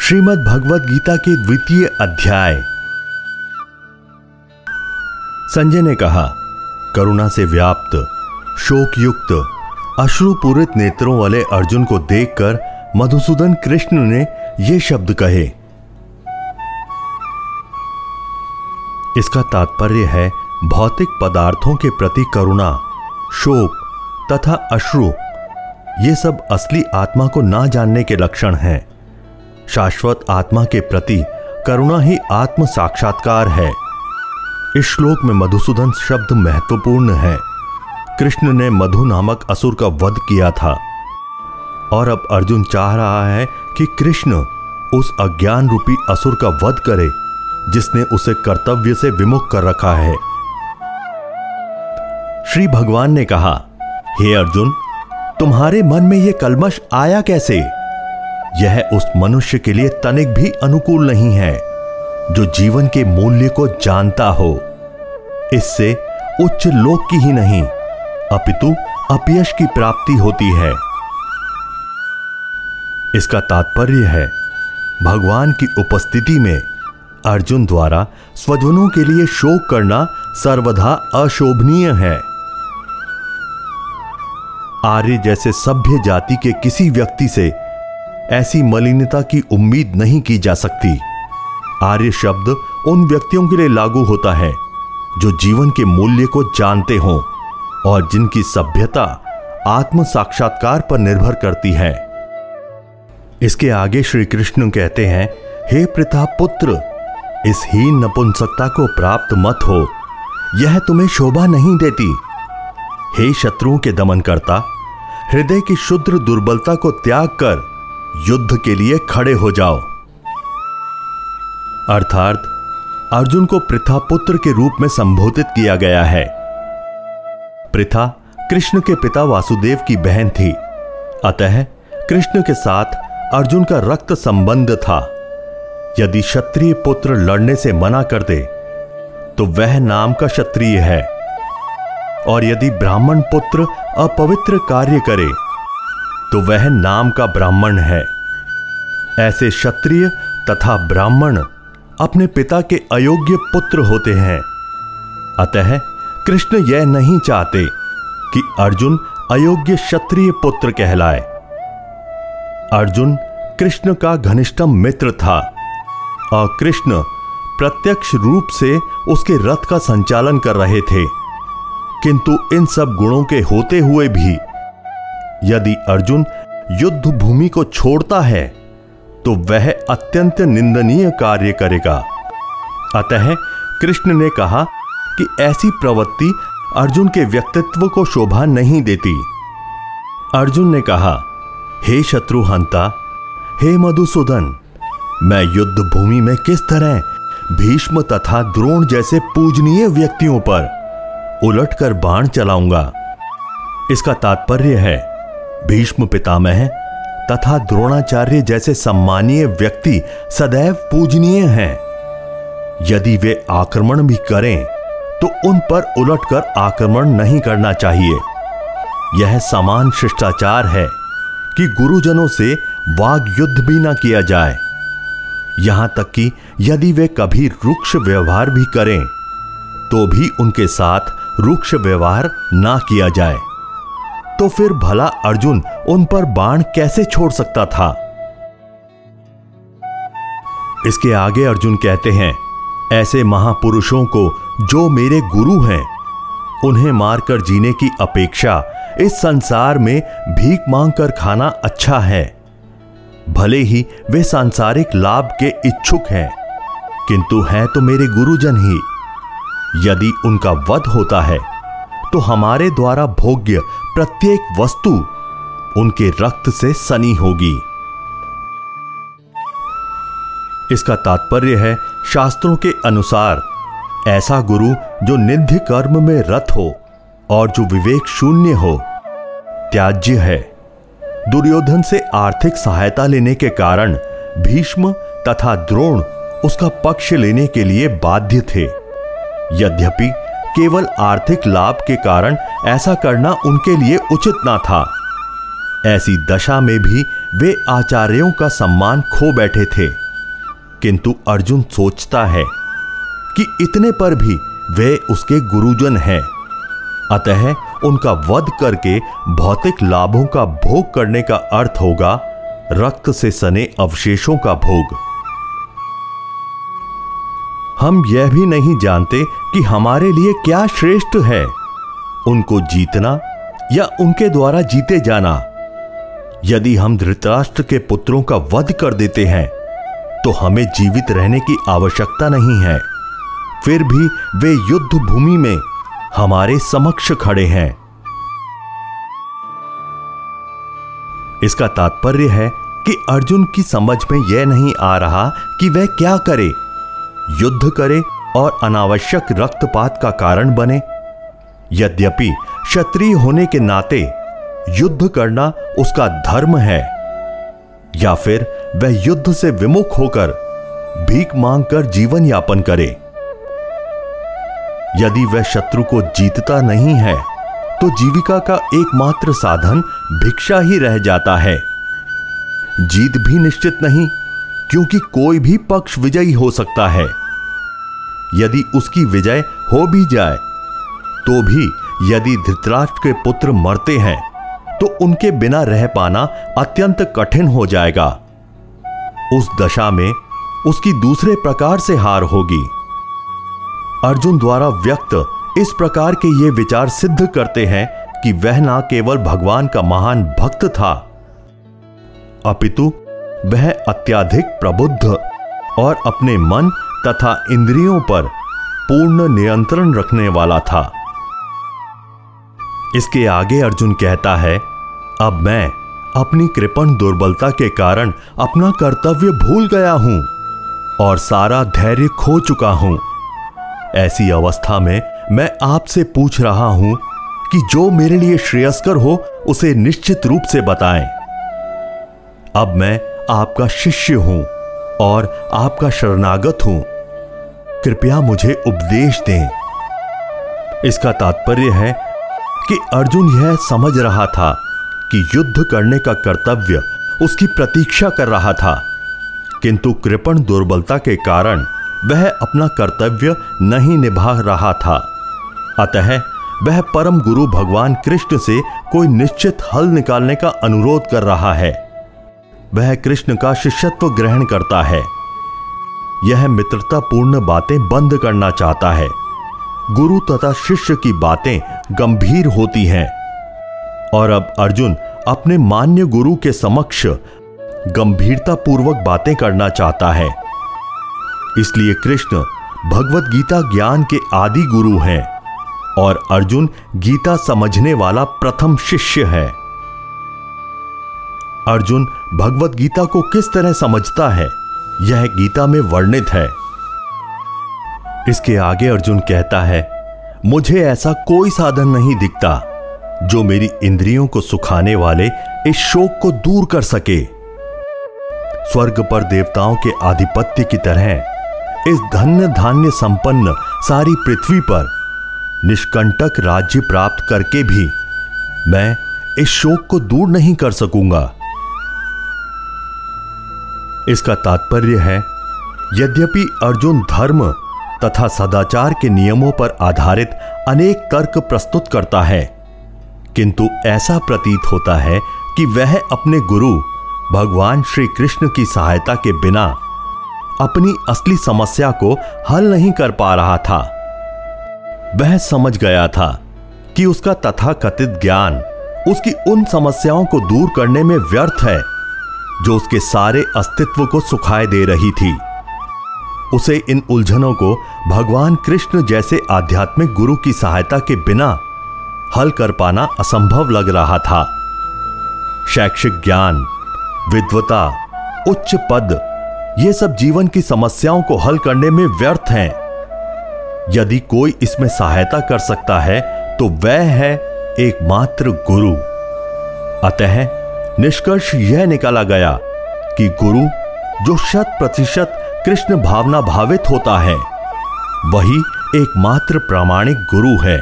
श्रीमद् भगवत गीता के द्वितीय अध्याय। संजय ने कहा, करुणा से व्याप्त शोक युक्त अश्रुपूरित नेत्रों वाले अर्जुन को देखकर मधुसूदन कृष्ण ने ये शब्द कहे इसका तात्पर्य है भौतिक पदार्थों के प्रति करुणा, शोक तथा अश्रु। ये सब असली आत्मा को ना जानने के लक्षण हैं। शाश्वत आत्मा के प्रति करुणा ही आत्म साक्षात्कार है। इस श्लोक में मधुसूदन शब्द महत्वपूर्ण है। कृष्ण ने मधु नामक असुर का वध किया था। और अब अर्जुन चाह रहा है कि कृष्ण उस अज्ञान रूपी असुर का वध करे। जिसने उसे कर्तव्य से विमुख कर रखा है। श्री भगवान ने कहा, हे अर्जुन, तुम्हारे मन में यह कलमश आया कैसे? यह उस मनुष्य के लिए तनिक भी अनुकूल नहीं है, जो जीवन के मूल्य को जानता हो। इससे उच्च लोक की ही नहीं, अपितु अपयश की प्राप्ति होती है। इसका तात्पर्य है, भगवान की उपस्थिति में अर्जुन द्वारा स्वजनों के लिए शोक करना सर्वदा अशोभनीय है। आर्य जैसे सभ्य जाति के किसी व्यक्ति से ऐसी मलिनता की उम्मीद नहीं की जा सकती। आर्य शब्द उन व्यक्तियों के लिए लागू होता है, जो जीवन के मूल्य को जानते हों और जिनकी सभ्यता आत्म साक्षात्कार पर निर्भर करती है। इसके आगे श्री कृष्ण कहते हैं, हे प्रथा पुत्र इस हीन नपुंसकता को प्राप्त मत हो। यह तुम्हें शोभा नहीं देती। हे शत्रुओं के दमन करता हृदय की शुद्र दुर्बलता को त्याग कर युद्ध के लिए खड़े हो जाओ। अर्थात, अर्जुन को प्रथा पुत्र के रूप में संबोधित किया गया है। प्रथा कृष्ण के पिता वासुदेव की बहन थी। अतः कृष्ण के साथ अर्जुन का रक्त संबंध था। यदि क्षत्रिय पुत्र लड़ने से मना कर दे तो वह नाम का क्षत्रिय है। और यदि ब्राह्मण पुत्र अपवित्र कार्य करे तो वह नाम का ब्राह्मण है। ऐसे क्षत्रिय तथा ब्राह्मण अपने पिता के अयोग्य पुत्र होते हैं। अतः कृष्ण यह नहीं चाहते कि अर्जुन अयोग्य क्षत्रिय पुत्र कहलाए। अर्जुन कृष्ण का घनिष्ठम मित्र था। कृष्ण प्रत्यक्ष रूप से उसके रथ का संचालन कर रहे थे। किंतु इन सब गुणों के होते हुए भी यदि अर्जुन युद्ध भूमि को छोड़ता है तो वह अत्यंत निंदनीय कार्य करेगा। अतः कृष्ण ने कहा कि ऐसी प्रवृत्ति अर्जुन के व्यक्तित्व को शोभा नहीं देती। अर्जुन ने कहा, हे शत्रुहंता, हे मधुसूदन मैं युद्ध भूमि में किस तरह? भीष्म तथा द्रोण जैसे पूजनीय व्यक्तियों पर उलटकर बाण चलाऊँगा। इसका तात्पर्य है, भीष्म पितामह तथा द्रोणाचार्य जैसे सम्मानीय व्यक्ति सदैव पूजनीय हैं। यदि वे आक्रमण भी करें तो उन पर उलटकर आक्रमण नहीं करना चाहिए। यह समान शिष्टाचार है कि गुरुजनों से वाग युद्ध भी ना किया जाए। यहाँ तक कि यदि वे कभी रुक्ष व्यवहार भी करें तो भी उनके साथ रुक्ष व्यवहार ना किया जाए। तो फिर भला अर्जुन उन पर बाण कैसे छोड़ सकता था? इसके आगे अर्जुन कहते हैं, ऐसे महापुरुषों को जो मेरे गुरु हैं, उन्हें मारकर जीने की अपेक्षा इस संसार में भीख मांग कर खाना अच्छा है। भले ही वे सांसारिक लाभ के इच्छुक हैं, किंतु हैं तो मेरे गुरुजन ही। यदि उनका वध होता है तो हमारे द्वारा भोग्य प्रत्येक वस्तु उनके रक्त से सनी होगी। इसका तात्पर्य है शास्त्रों के अनुसार, ऐसा गुरु जो निध्य कर्म में रत हो और जो विवेक शून्य हो, त्याज्य है। दुर्योधन से आर्थिक सहायता लेने के कारण भीष्म तथा द्रोण उसका पक्ष लेने के लिए बाध्य थे। यद्यपि केवल आर्थिक लाभ के कारण ऐसा करना उनके लिए उचित ना था। ऐसी दशा में भी वे आचार्यों का सम्मान खो बैठे थे। किंतु अर्जुन सोचता है कि इतने पर भी वे उसके गुरुजन हैं। अतः उनका वध करके भौतिक लाभों का भोग करने का अर्थ होगा रक्त से सने अवशेषों का भोग। हम यह भी नहीं जानते कि हमारे लिए क्या श्रेष्ठ है। उनको जीतना या उनके द्वारा जीते जाना। यदि हम धृतराष्ट्र के पुत्रों का वध कर देते हैं तो हमें जीवित रहने की आवश्यकता नहीं है। फिर भी वे युद्ध भूमि में हमारे समक्ष खड़े हैं। इसका तात्पर्य है कि अर्जुन की समझ में यह नहीं आ रहा कि वह क्या करे, युद्ध करे और अनावश्यक रक्तपात का कारण बने। यद्यपि क्षत्रिय होने के नाते युद्ध करना उसका धर्म है, या फिर वह युद्ध से विमुख होकर भीख मांगकर जीवन यापन करे। यदि वह शत्रु को जीतता नहीं है तो जीविका का एकमात्र साधन भिक्षा ही रह जाता है। जीत भी निश्चित नहीं, क्योंकि कोई भी पक्ष विजयी हो सकता है। यदि उसकी विजय हो भी जाए तो भी यदि धृतराष्ट्र के पुत्र मरते हैं तो उनके बिना रह पाना अत्यंत कठिन हो जाएगा। उस दशा में उसकी दूसरे प्रकार से हार होगी। अर्जुन द्वारा व्यक्त इस प्रकार के ये विचार सिद्ध करते हैं कि वह ना केवल भगवान का महान भक्त था, अपितु वह अत्याधिक प्रबुद्ध और अपने मन तथा इंद्रियों पर पूर्ण नियंत्रण रखने वाला था। इसके आगे अर्जुन कहता है, अब मैं अपनी कृपण दुर्बलता के कारण अपना कर्तव्य भूल गया हूँ और सारा धैर्य खो चुका हूँ। ऐसी अवस्था में मैं आपसे पूछ रहा हूँ कि जो मेरे लिए श्रेयस्कर हो, उसे निश्चित रूप से बताएँ। अब मैं आपका शिष्य हूँ और आपका शरणागत हूँ। कृपया मुझे उपदेश दें। इसका तात्पर्य है कि अर्जुन यह समझ रहा था कि युद्ध करने का कर्तव्य उसकी प्रतीक्षा कर रहा था, किंतु कृपण दुर्बलता के कारण वह अपना कर्तव्य नहीं निभा रहा था। अतः वह परम गुरु भगवान कृष्ण से कोई निश्चित हल निकालने का अनुरोध कर रहा है। वह कृष्ण का शिष्यत्व ग्रहण करता है। यह मित्रतापूर्ण बातें बंद करना चाहता है। गुरु तथा शिष्य की बातें गंभीर होती हैं। और अब अर्जुन अपने मान्य गुरु के समक्ष गंभीरतापूर्वक बातें करना चाहता है। इसलिए कृष्ण भगवत गीता ज्ञान के आदि गुरु हैं और अर्जुन गीता समझने वाला प्रथम शिष्य है। अर्जुन भगवत गीता को किस तरह समझता है, यह गीता में वर्णित है। इसके आगे अर्जुन कहता है, मुझे ऐसा कोई साधन नहीं दिखता, जो मेरी इंद्रियों को सुखाने वाले इस शोक को दूर कर सके। स्वर्ग पर देवताओं के आधिपत्य की तरह इस धन्य धान्य संपन्न सारी पृथ्वी पर निष्कंटक राज्य प्राप्त करके भी मैं इस शोक को दूर नहीं कर सकूँगा। इसका तात्पर्य है, यद्यपि अर्जुन धर्म तथा सदाचार के नियमों पर आधारित अनेक तर्क प्रस्तुत करता है, किंतु ऐसा प्रतीत होता है कि वह अपने गुरु भगवान श्री कृष्ण की सहायता के बिना अपनी असली समस्या को हल नहीं कर पा रहा था। वह समझ गया था कि उसका तथाकथित ज्ञान उसकी उन समस्याओं को दूर करने में व्यर्थ है, जो उसके सारे अस्तित्व को सुखाए दे रही थी। उसे इन उलझनों को भगवान कृष्ण जैसे आध्यात्मिक गुरु की सहायता के बिना हल कर पाना असंभव लग रहा था। शैक्षिक ज्ञान, विद्वता, उच्च पद ये सब जीवन की समस्याओं को हल करने में व्यर्थ हैं। यदि कोई इसमें सहायता कर सकता है तो वह है एकमात्र गुरु। अतः निष्कर्ष यह निकाला गया कि गुरु, जो शत प्रतिशत कृष्ण भावना भावित होता है, वही एकमात्र प्रामाणिक गुरु है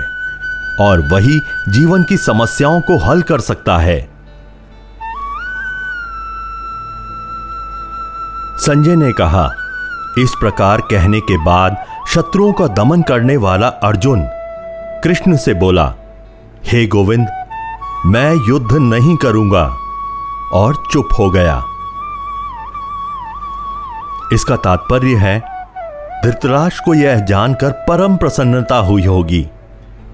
और वही जीवन की समस्याओं को हल कर सकता है। संजय ने कहा, इस प्रकार कहने के बाद शत्रुओं का दमन करने वाला अर्जुन कृष्ण से बोला, हे गोविंद, मैं युद्ध नहीं करूँगा, और चुप हो गया। इसका तात्पर्य है धृतराष्ट्र को यह जानकर परम प्रसन्नता हुई होगी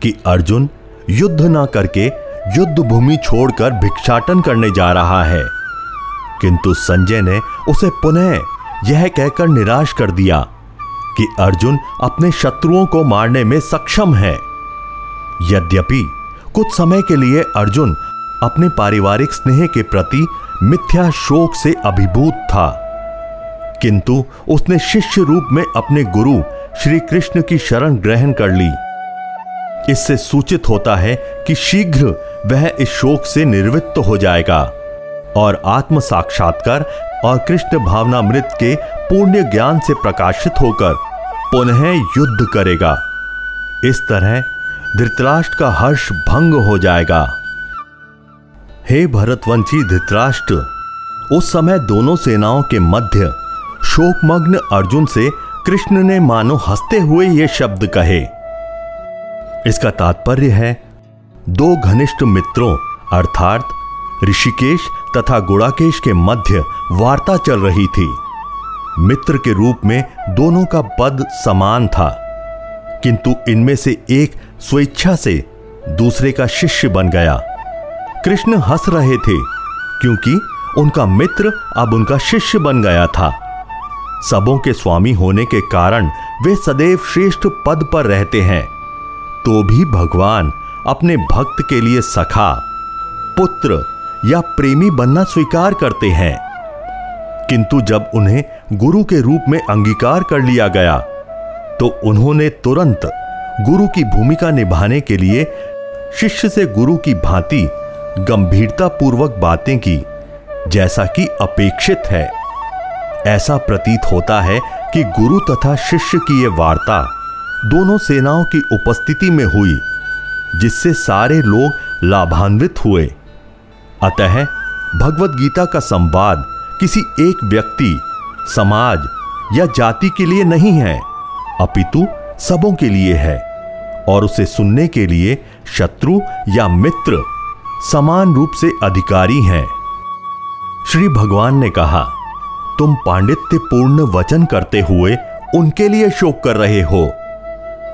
कि अर्जुन युद्ध ना करके युद्ध भूमि छोड़कर भिक्षाटन करने जा रहा है। किंतु संजय ने उसे पुनः यह कहकर निराश कर दिया कि अर्जुन अपने शत्रुओं को मारने में सक्षम है। यद्यपि, कुछ समय के लिए अर्जुन अपने पारिवारिक स्नेह के प्रति मिथ्या शोक से अभिभूत था। किंतु उसने शिष्य रूप में अपने गुरु श्री कृष्ण की शरण ग्रहण कर ली। इससे सूचित होता है कि शीघ्र वह इस शोक से निर्वृत्त हो जाएगा। और आत्म साक्षात्कार और कृष्ण भावनामृत के पुण्य ज्ञान से प्रकाशित होकर पुनः युद्ध करेगा। इस तरह धृतराष्ट्र का हर्ष भंग हो जाएगा। हे भरतवंशी धृतराष्ट्र, उस समय दोनों सेनाओं के मध्य शोकमग्न अर्जुन से कृष्ण ने मानो हँसते हुए ये शब्द कहे। इसका तात्पर्य है, दो घनिष्ठ मित्रों, अर्थात ऋषिकेश तथा गुड़ाकेश के मध्य वार्ता चल रही थी। मित्र के रूप में दोनों का पद समान था, किंतु इनमें से एक स्वेच्छा से दूसरे का शिष्य बन गया। कृष्ण हंस रहे थे, क्योंकि उनका मित्र अब उनका शिष्य बन गया था। सबों के स्वामी होने के कारण वे सदैव श्रेष्ठ पद पर रहते हैं। तो भी भगवान अपने भक्त के लिए सखा, पुत्र या प्रेमी बनना स्वीकार करते हैं। किंतु जब उन्हें गुरु के रूप में अंगीकार कर लिया गया तो उन्होंने तुरंत गुरु की भूमिका निभाने के लिए शिष्य से गुरु की भांति गंभीरता पूर्वक बातें की, जैसा कि अपेक्षित है। ऐसा प्रतीत होता है कि गुरु तथा शिष्य की यह वार्ता दोनों सेनाओं की उपस्थिति में हुई, जिससे सारे लोग लाभान्वित हुए। अतः भगवत गीता का संवाद किसी एक व्यक्ति, समाज या जाति के लिए नहीं है, अपितु सबों के लिए है, और उसे सुनने के लिए शत्रु या मित्र समान रूप से अधिकारी हैं। श्री भगवान ने कहा, तुम पांडित्य पूर्ण वचन करते हुए उनके लिए शोक कर रहे हो,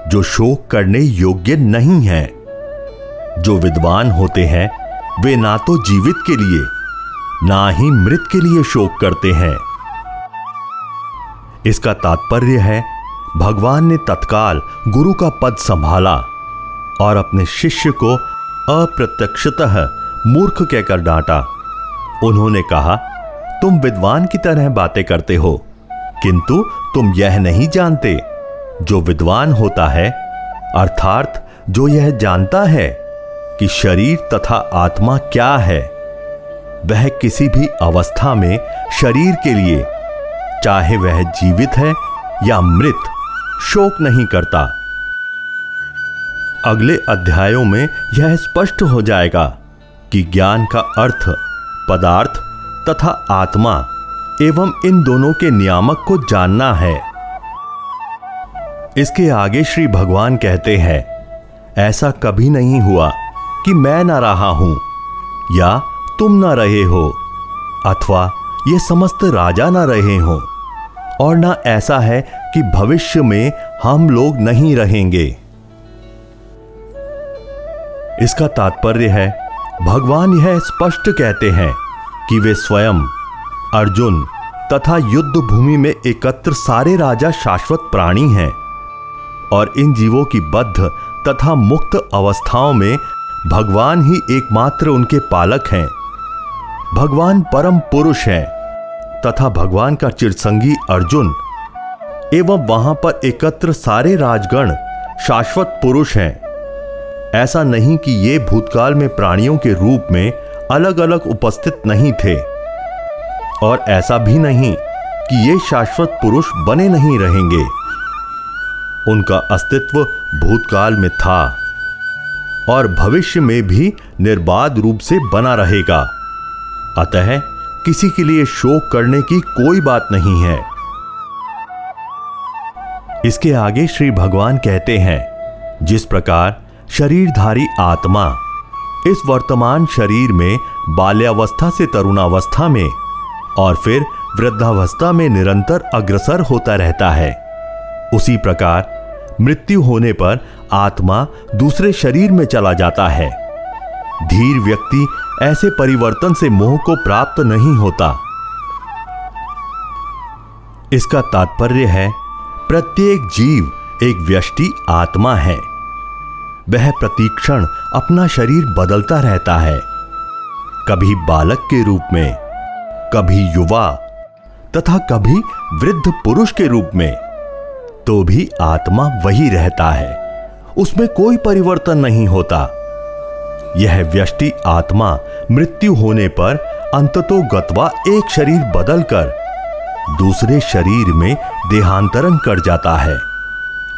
जो शोक करने योग्य नहीं है। जो विद्वान होते हैं वे ना तो जीवित के लिए, ना ही मृत के लिए शोक करते हैं। इसका तात्पर्य है, भगवान ने तत्काल गुरु का पद संभाला और अपने शिष्य को अप्रत्यक्षतः मूर्ख कहकर डांटा। उन्होंने कहा, तुम विद्वान की तरह बातें करते हो, किंतु तुम यह नहीं जानते। जो विद्वान होता है, अर्थात जो यह जानता है कि शरीर तथा आत्मा क्या है, वह किसी भी अवस्था में शरीर के लिए, चाहे वह जीवित है या मृत, शोक नहीं करता। अगले अध्यायों में यह स्पष्ट हो जाएगा कि ज्ञान का अर्थ, पदार्थ तथा आत्मा एवं इन दोनों के नियामक को जानना है। इसके आगे श्री भगवान कहते हैं, ऐसा कभी नहीं हुआ कि मैं ना रहा हूँ, या तुम ना रहे हो, अथवा ये समस्त राजा ना रहे हो, और ना ऐसा है कि भविष्य में हम लोग नहीं रहेंगे। इसका तात्पर्य है, भगवान यह स्पष्ट कहते हैं कि वे स्वयं अर्जुन तथा युद्ध भूमि में एकत्र सारे राजा शाश्वत प्राणी हैं, और इन जीवों की बद्ध तथा मुक्त अवस्थाओं में भगवान ही एकमात्र उनके पालक हैं। भगवान परम पुरुष हैं। तथा भगवान का चिरसंगी अर्जुन एवं वहाँ पर एकत्र सारे राजगण शाश्वत पुरुष हैं। ऐसा नहीं कि ये भूतकाल में प्राणियों के रूप में अलग अलग उपस्थित नहीं थे। और ऐसा भी नहीं कि ये शाश्वत पुरुष बने नहीं रहेंगे। उनका अस्तित्व भूतकाल में था। और भविष्य में भी निर्बाध रूप से बना रहेगा। अतः किसी के लिए शोक करने की कोई बात नहीं है। इसके आगे श्री भगवान कहते हैं, जिस प्रकार शरीरधारी आत्मा इस वर्तमान शरीर में बाल्यावस्था से तरुणावस्था में और फिर वृद्धावस्था में निरंतर अग्रसर होता रहता है, उसी प्रकार मृत्यु होने पर आत्मा दूसरे शरीर में चला जाता है। धीर व्यक्ति ऐसे परिवर्तन से मोह को प्राप्त नहीं होता। इसका तात्पर्य है, प्रत्येक जीव एक व्यष्टि आत्मा है। वह प्रतीक्षण अपना शरीर बदलता रहता है। कभी बालक के रूप में, कभी युवा, तथा कभी वृद्ध पुरुष के रूप में तो भी आत्मा वही रहता है। उसमें कोई परिवर्तन नहीं होता। यह व्यष्टि आत्मा मृत्यु होने पर अंततो गत्वा एक शरीर बदलकर दूसरे शरीर में देहांतरण कर जाता है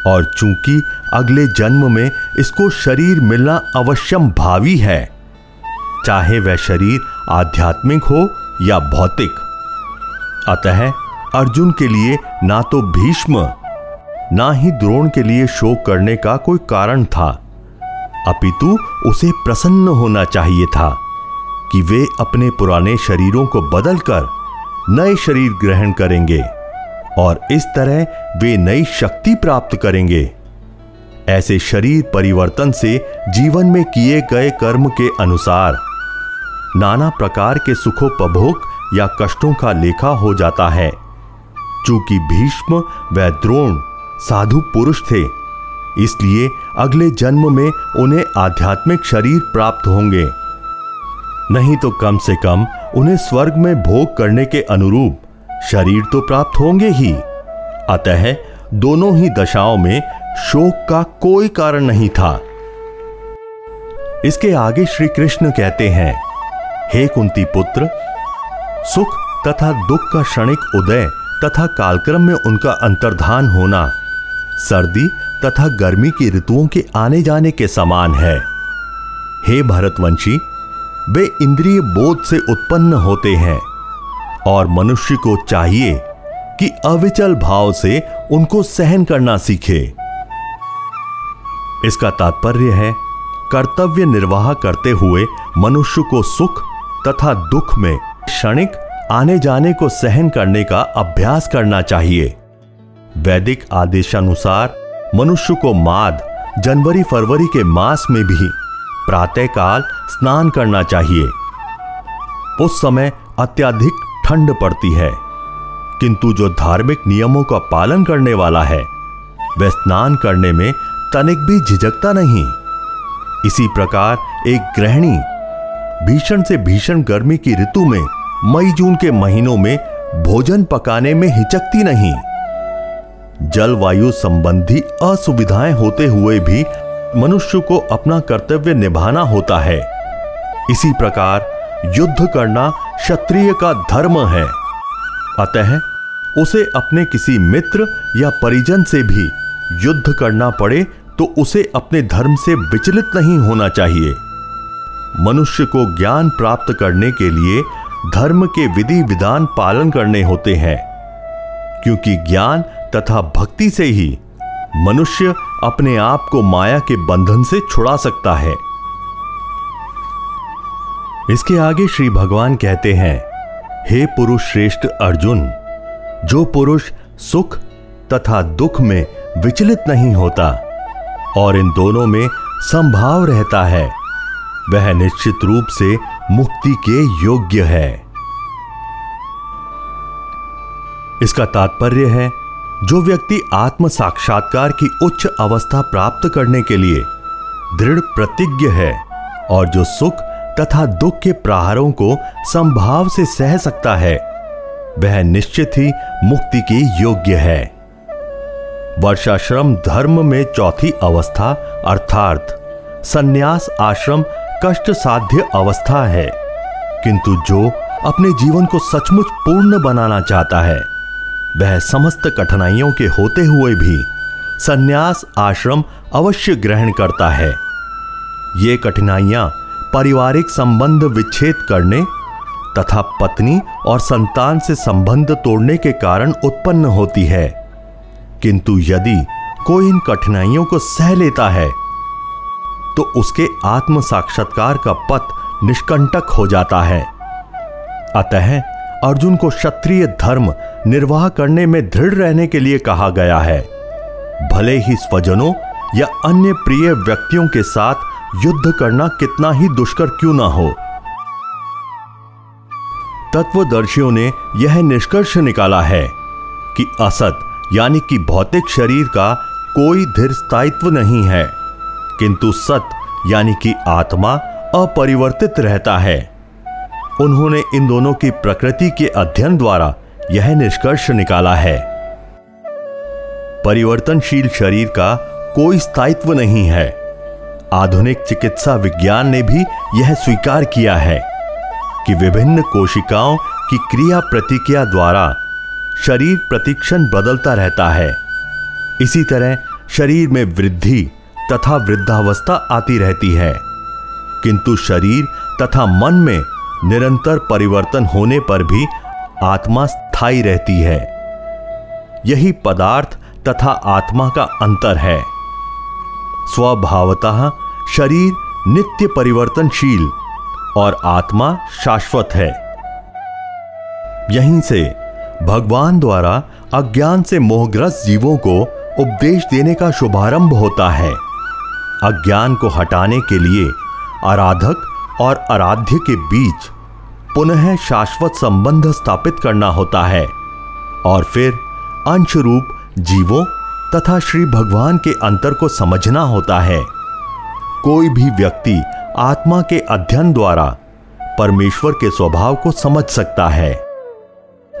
और चूँकि अगले जन्म में इसको शरीर मिलना अवश्यम भावी है, चाहे वह शरीर आध्यात्मिक हो या भौतिक। अतः अर्जुन के लिए ना तो भीष्म ना ही द्रोण के लिए शोक करने का कोई कारण था। अपितु उसे प्रसन्न होना चाहिए था कि वे अपने पुराने शरीरों को बदलकर नए शरीर ग्रहण करेंगे और इस तरह वे नई शक्ति प्राप्त करेंगे। ऐसे शरीर परिवर्तन से जीवन में किए गए कर्म के अनुसार नाना प्रकार के सुखोपभोग या कष्टों का लेखा हो जाता है। चूँकि भीष्म व द्रोण साधु पुरुष थे। इसलिए अगले जन्म में उन्हें आध्यात्मिक शरीर प्राप्त होंगे। नहीं तो कम से कम उन्हें स्वर्ग में भोग करने के अनुरूप शरीर तो प्राप्त होंगे ही। अतः दोनों ही दशाओं में शोक का कोई कारण नहीं था। इसके आगे श्री कृष्ण कहते हैं, हे कुंती पुत्र, सुख तथा दुख का क्षणिक उदय तथा कालक्रम में उनका अंतर्धान होना। सर्दी तथा गर्मी की ऋतुओं के आने जाने के समान है। हे भरतवंशी, वे इंद्रिय बोध से उत्पन्न होते हैं और मनुष्य को चाहिए कि अविचल भाव से उनको सहन करना सीखे। इसका तात्पर्य है, कर्तव्य निर्वाह करते हुए मनुष्य को सुख तथा दुख में क्षणिक आने जाने को सहन करने का अभ्यास करना चाहिए। वैदिक आदेशानुसार मनुष्य को माद जनवरी फरवरी के मास में भी प्रातःकाल स्नान करना चाहिए। उस समय अत्याधिक ठंड पड़ती है। किंतु जो धार्मिक नियमों का पालन करने वाला है, वह स्नान करने में तनिक भी झिझकता नहीं। इसी प्रकार एक गृहिणी भीषण से भीषण गर्मी की ऋतु में मई जून के महीनों में भोजन पकाने में हिचकती नहीं। जलवायु संबंधी असुविधाएँ होते हुए भी मनुष्य को अपना कर्तव्य निभाना होता है। इसी प्रकार युद्ध करना क्षत्रिय का धर्म है। अतः उसे अपने किसी मित्र या परिजन से भी युद्ध करना पड़े तो उसे अपने धर्म से विचलित नहीं होना चाहिए। मनुष्य को ज्ञान प्राप्त करने के लिए धर्म के विधि विधान पालन करने होते हैं, क्योंकि ज्ञान तथा भक्ति से ही मनुष्य अपने आप को माया के बंधन से छुड़ा सकता है। इसके आगे श्री भगवान कहते हैं, हे पुरुष श्रेष्ठ अर्जुन, जो पुरुष सुख तथा दुख में विचलित नहीं होता और इन दोनों में संभाव रहता है, वह निश्चित रूप से मुक्ति के योग्य है। इसका तात्पर्य है जो व्यक्ति आत्म साक्षात्कार की उच्च अवस्था प्राप्त करने के लिए दृढ़ प्रतिज्ञ है और जो सुख तथा दुख के प्रहारों को संभाव से सह सकता है, वह निश्चित ही मुक्ति के योग्य है। वर्षाश्रम धर्म में चौथी अवस्था अर्थात संन्यास आश्रम कष्ट साध्य अवस्था है, किंतु जो अपने जीवन को सचमुच पूर्ण बनाना चाहता है वह समस्त कठिनाइयों के होते हुए भी संन्यास आश्रम अवश्य ग्रहण करता है। ये कठिनाइयाँ पारिवारिक संबंध विच्छेद करने तथा पत्नी और संतान से संबंध तोड़ने के कारण उत्पन्न होती है। किंतु यदि कोई इन कठिनाइयों को सह लेता है तो उसके आत्म साक्षात्कार का पथ निष्कंटक हो जाता है। अतः अर्जुन को क्षत्रिय धर्म निर्वाह करने में दृढ़ रहने के लिए कहा गया है। भले ही स्वजनों या अन्य प्रिय व्यक्तियों के साथ युद्ध करना कितना ही दुष्कर क्यों ना हो। तत्वदर्शियों ने यह निष्कर्ष निकाला है कि असत यानी कि भौतिक शरीर का कोई धीर स्थायित्व नहीं है, किंतु सत यानी कि आत्मा अपरिवर्तित रहता है। उन्होंने इन दोनों की प्रकृति के अध्ययन द्वारा यह निष्कर्ष निकाला है। परिवर्तनशील शरीर का कोई स्थायित्व नहीं है। आधुनिक चिकित्सा विज्ञान ने भी यह स्वीकार किया है कि विभिन्न कोशिकाओं की क्रिया प्रतिक्रिया द्वारा शरीर प्रतिक्षण बदलता रहता है। इसी तरह शरीर में वृद्धि तथा वृद्धावस्था आती रहती है, किंतु शरीर तथा मन में निरंतर परिवर्तन होने पर भी आत्मा स्थायी रहती है। यही पदार्थ तथा आत्मा का अंतर है। स्वभावतः शरीर नित्य परिवर्तनशील और आत्मा शाश्वत है। यहीं से भगवान द्वारा अज्ञान से मोहग्रस्त जीवों को उपदेश देने का शुभारंभ होता है। अज्ञान को हटाने के लिए आराधक और आराध्य के बीच पुनः शाश्वत संबंध स्थापित करना होता है। और फिर अंश रूप जीवों तथा श्री भगवान के अंतर को समझना होता है। कोई भी व्यक्ति आत्मा के अध्ययन द्वारा परमेश्वर के स्वभाव को समझ सकता है।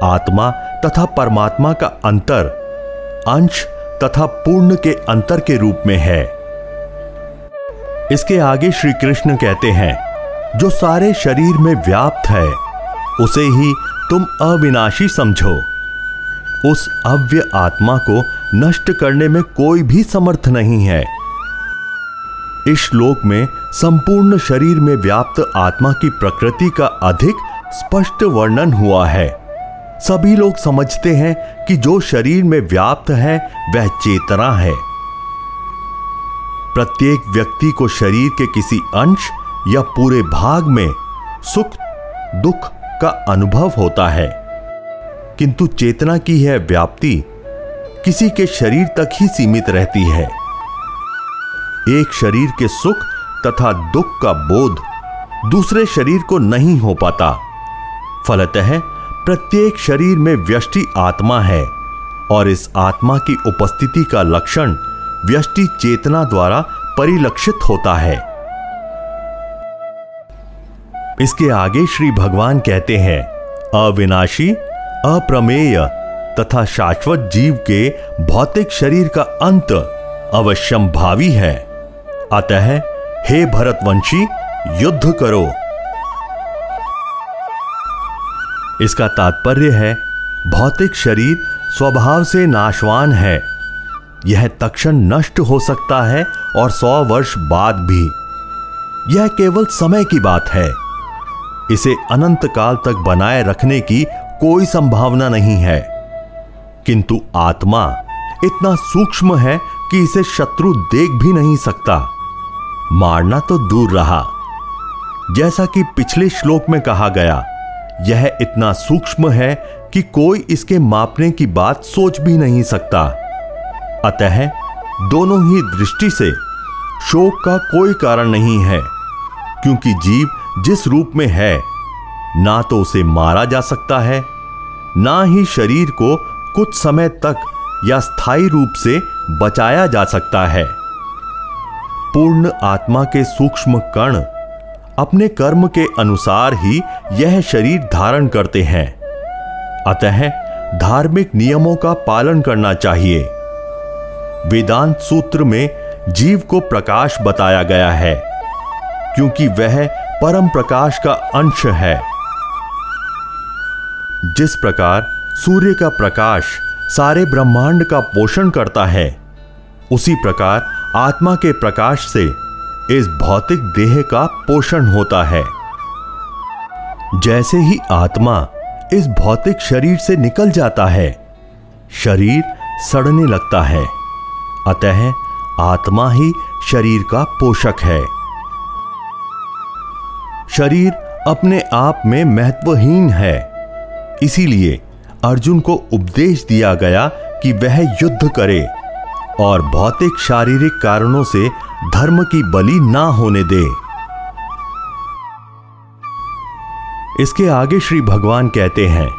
आत्मा तथा परमात्मा का अंतर अंश तथा पूर्ण के अंतर के रूप में है। इसके आगे श्री कृष्ण कहते हैं जो सारे शरीर में व्याप्त है, उसे ही तुम अविनाशी समझो। उस अव्य आत्मा को नष्ट करने में कोई भी समर्थ नहीं है। इस श्लोक में संपूर्ण शरीर में व्याप्त आत्मा की प्रकृति का अधिक स्पष्ट वर्णन हुआ है। सभी लोग समझते हैं कि जो शरीर में व्याप्त है, वह चेतना है। प्रत्येक व्यक्ति को शरीर के किसी अंश या पूरे भाग में सुख, दुख का अनुभव होता है। किंतु चेतना की यह व्याप्ति किसी के शरीर तक ही सीमित रहती है। एक शरीर के सुख तथा दुख का बोध दूसरे शरीर को नहीं हो पाता। फलतः प्रत्येक शरीर में व्यष्टि आत्मा है और इस आत्मा की उपस्थिति का लक्षण व्यष्टि चेतना द्वारा परिलक्षित होता है। इसके आगे श्री भगवान कहते हैं, अविनाशी, अप्रमेय तथा शाश्वत जीव के भौतिक शरीर का अंत अवश्यम भावी है। अतः हे भरतवंशी, युद्ध करो। इसका तात्पर्य है, भौतिक शरीर स्वभाव से नाशवान है। यह तक्षण नष्ट हो सकता है और सौ वर्ष बाद भी। यह केवल समय की बात है। इसे अनंत काल तक बनाए रखने की कोई संभावना नहीं है। किंतु आत्मा इतना सूक्ष्म है कि इसे शत्रु देख भी नहीं सकता। मारना तो दूर रहा। जैसा कि पिछले श्लोक में कहा गया, यह इतना सूक्ष्म है कि कोई इसके मापने की बात सोच भी नहीं सकता। अतः दोनों ही दृष्टि से शोक का कोई कारण नहीं है, क्योंकि जीव जिस रूप में है, ना तो उसे मारा जा सकता है, ना ही शरीर को कुछ समय तक या स्थायी रूप से बचाया जा सकता है। पूर्ण आत्मा के सूक्ष्म कण अपने कर्म के अनुसार ही यह शरीर धारण करते हैं। अतः धार्मिक नियमों का पालन करना चाहिए। वेदांत सूत्र में जीव को प्रकाश बताया गया है, क्योंकि वह परम प्रकाश का अंश है। जिस प्रकार सूर्य का प्रकाश सारे ब्रह्मांड का पोषण करता है, उसी प्रकार आत्मा के प्रकाश से इस भौतिक देह का पोषण होता है। जैसे ही आत्मा इस भौतिक शरीर से निकल जाता है, शरीर सड़ने लगता है। अतः आत्मा ही शरीर का पोषक है। शरीर अपने आप में महत्वहीन है। इसीलिए अर्जुन को उपदेश दिया गया कि वह युद्ध करे और भौतिक शारीरिक कारणों से धर्म की बलि ना होने दे। इसके आगे श्री भगवान कहते हैं,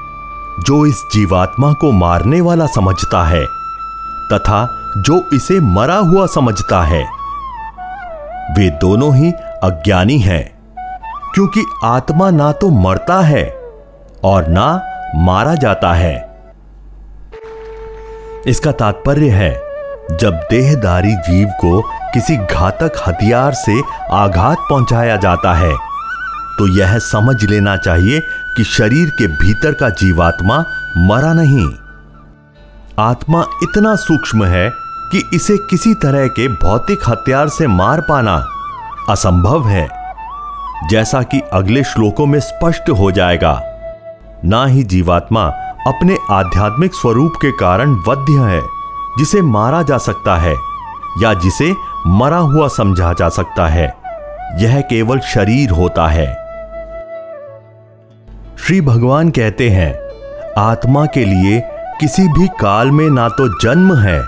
जो इस जीवात्मा को मारने वाला समझता है तथा जो इसे मरा हुआ समझता है, वे दोनों ही अज्ञानी हैं। क्योंकि आत्मा ना तो मरता है और ना मारा जाता है। इसका तात्पर्य है, जब देहदारी जीव को किसी घातक हथियार से आघात पहुँचाया जाता है तो यह समझ लेना चाहिए कि शरीर के भीतर का जीवात्मा मरा नहीं। आत्मा इतना सूक्ष्म है कि इसे किसी तरह के भौतिक हथियार से मार पाना असंभव है। जैसा कि अगले श्लोकों में स्पष्ट हो जाएगा। ना ही जीवात्मा अपने आध्यात्मिक स्वरूप के कारण वध्य है, जिसे मारा जा सकता है, या जिसे मरा हुआ समझा जा सकता है। यह केवल शरीर होता है। श्री भगवान कहते हैं, आत्मा के लिए किसी भी काल में ना तो जन्म है,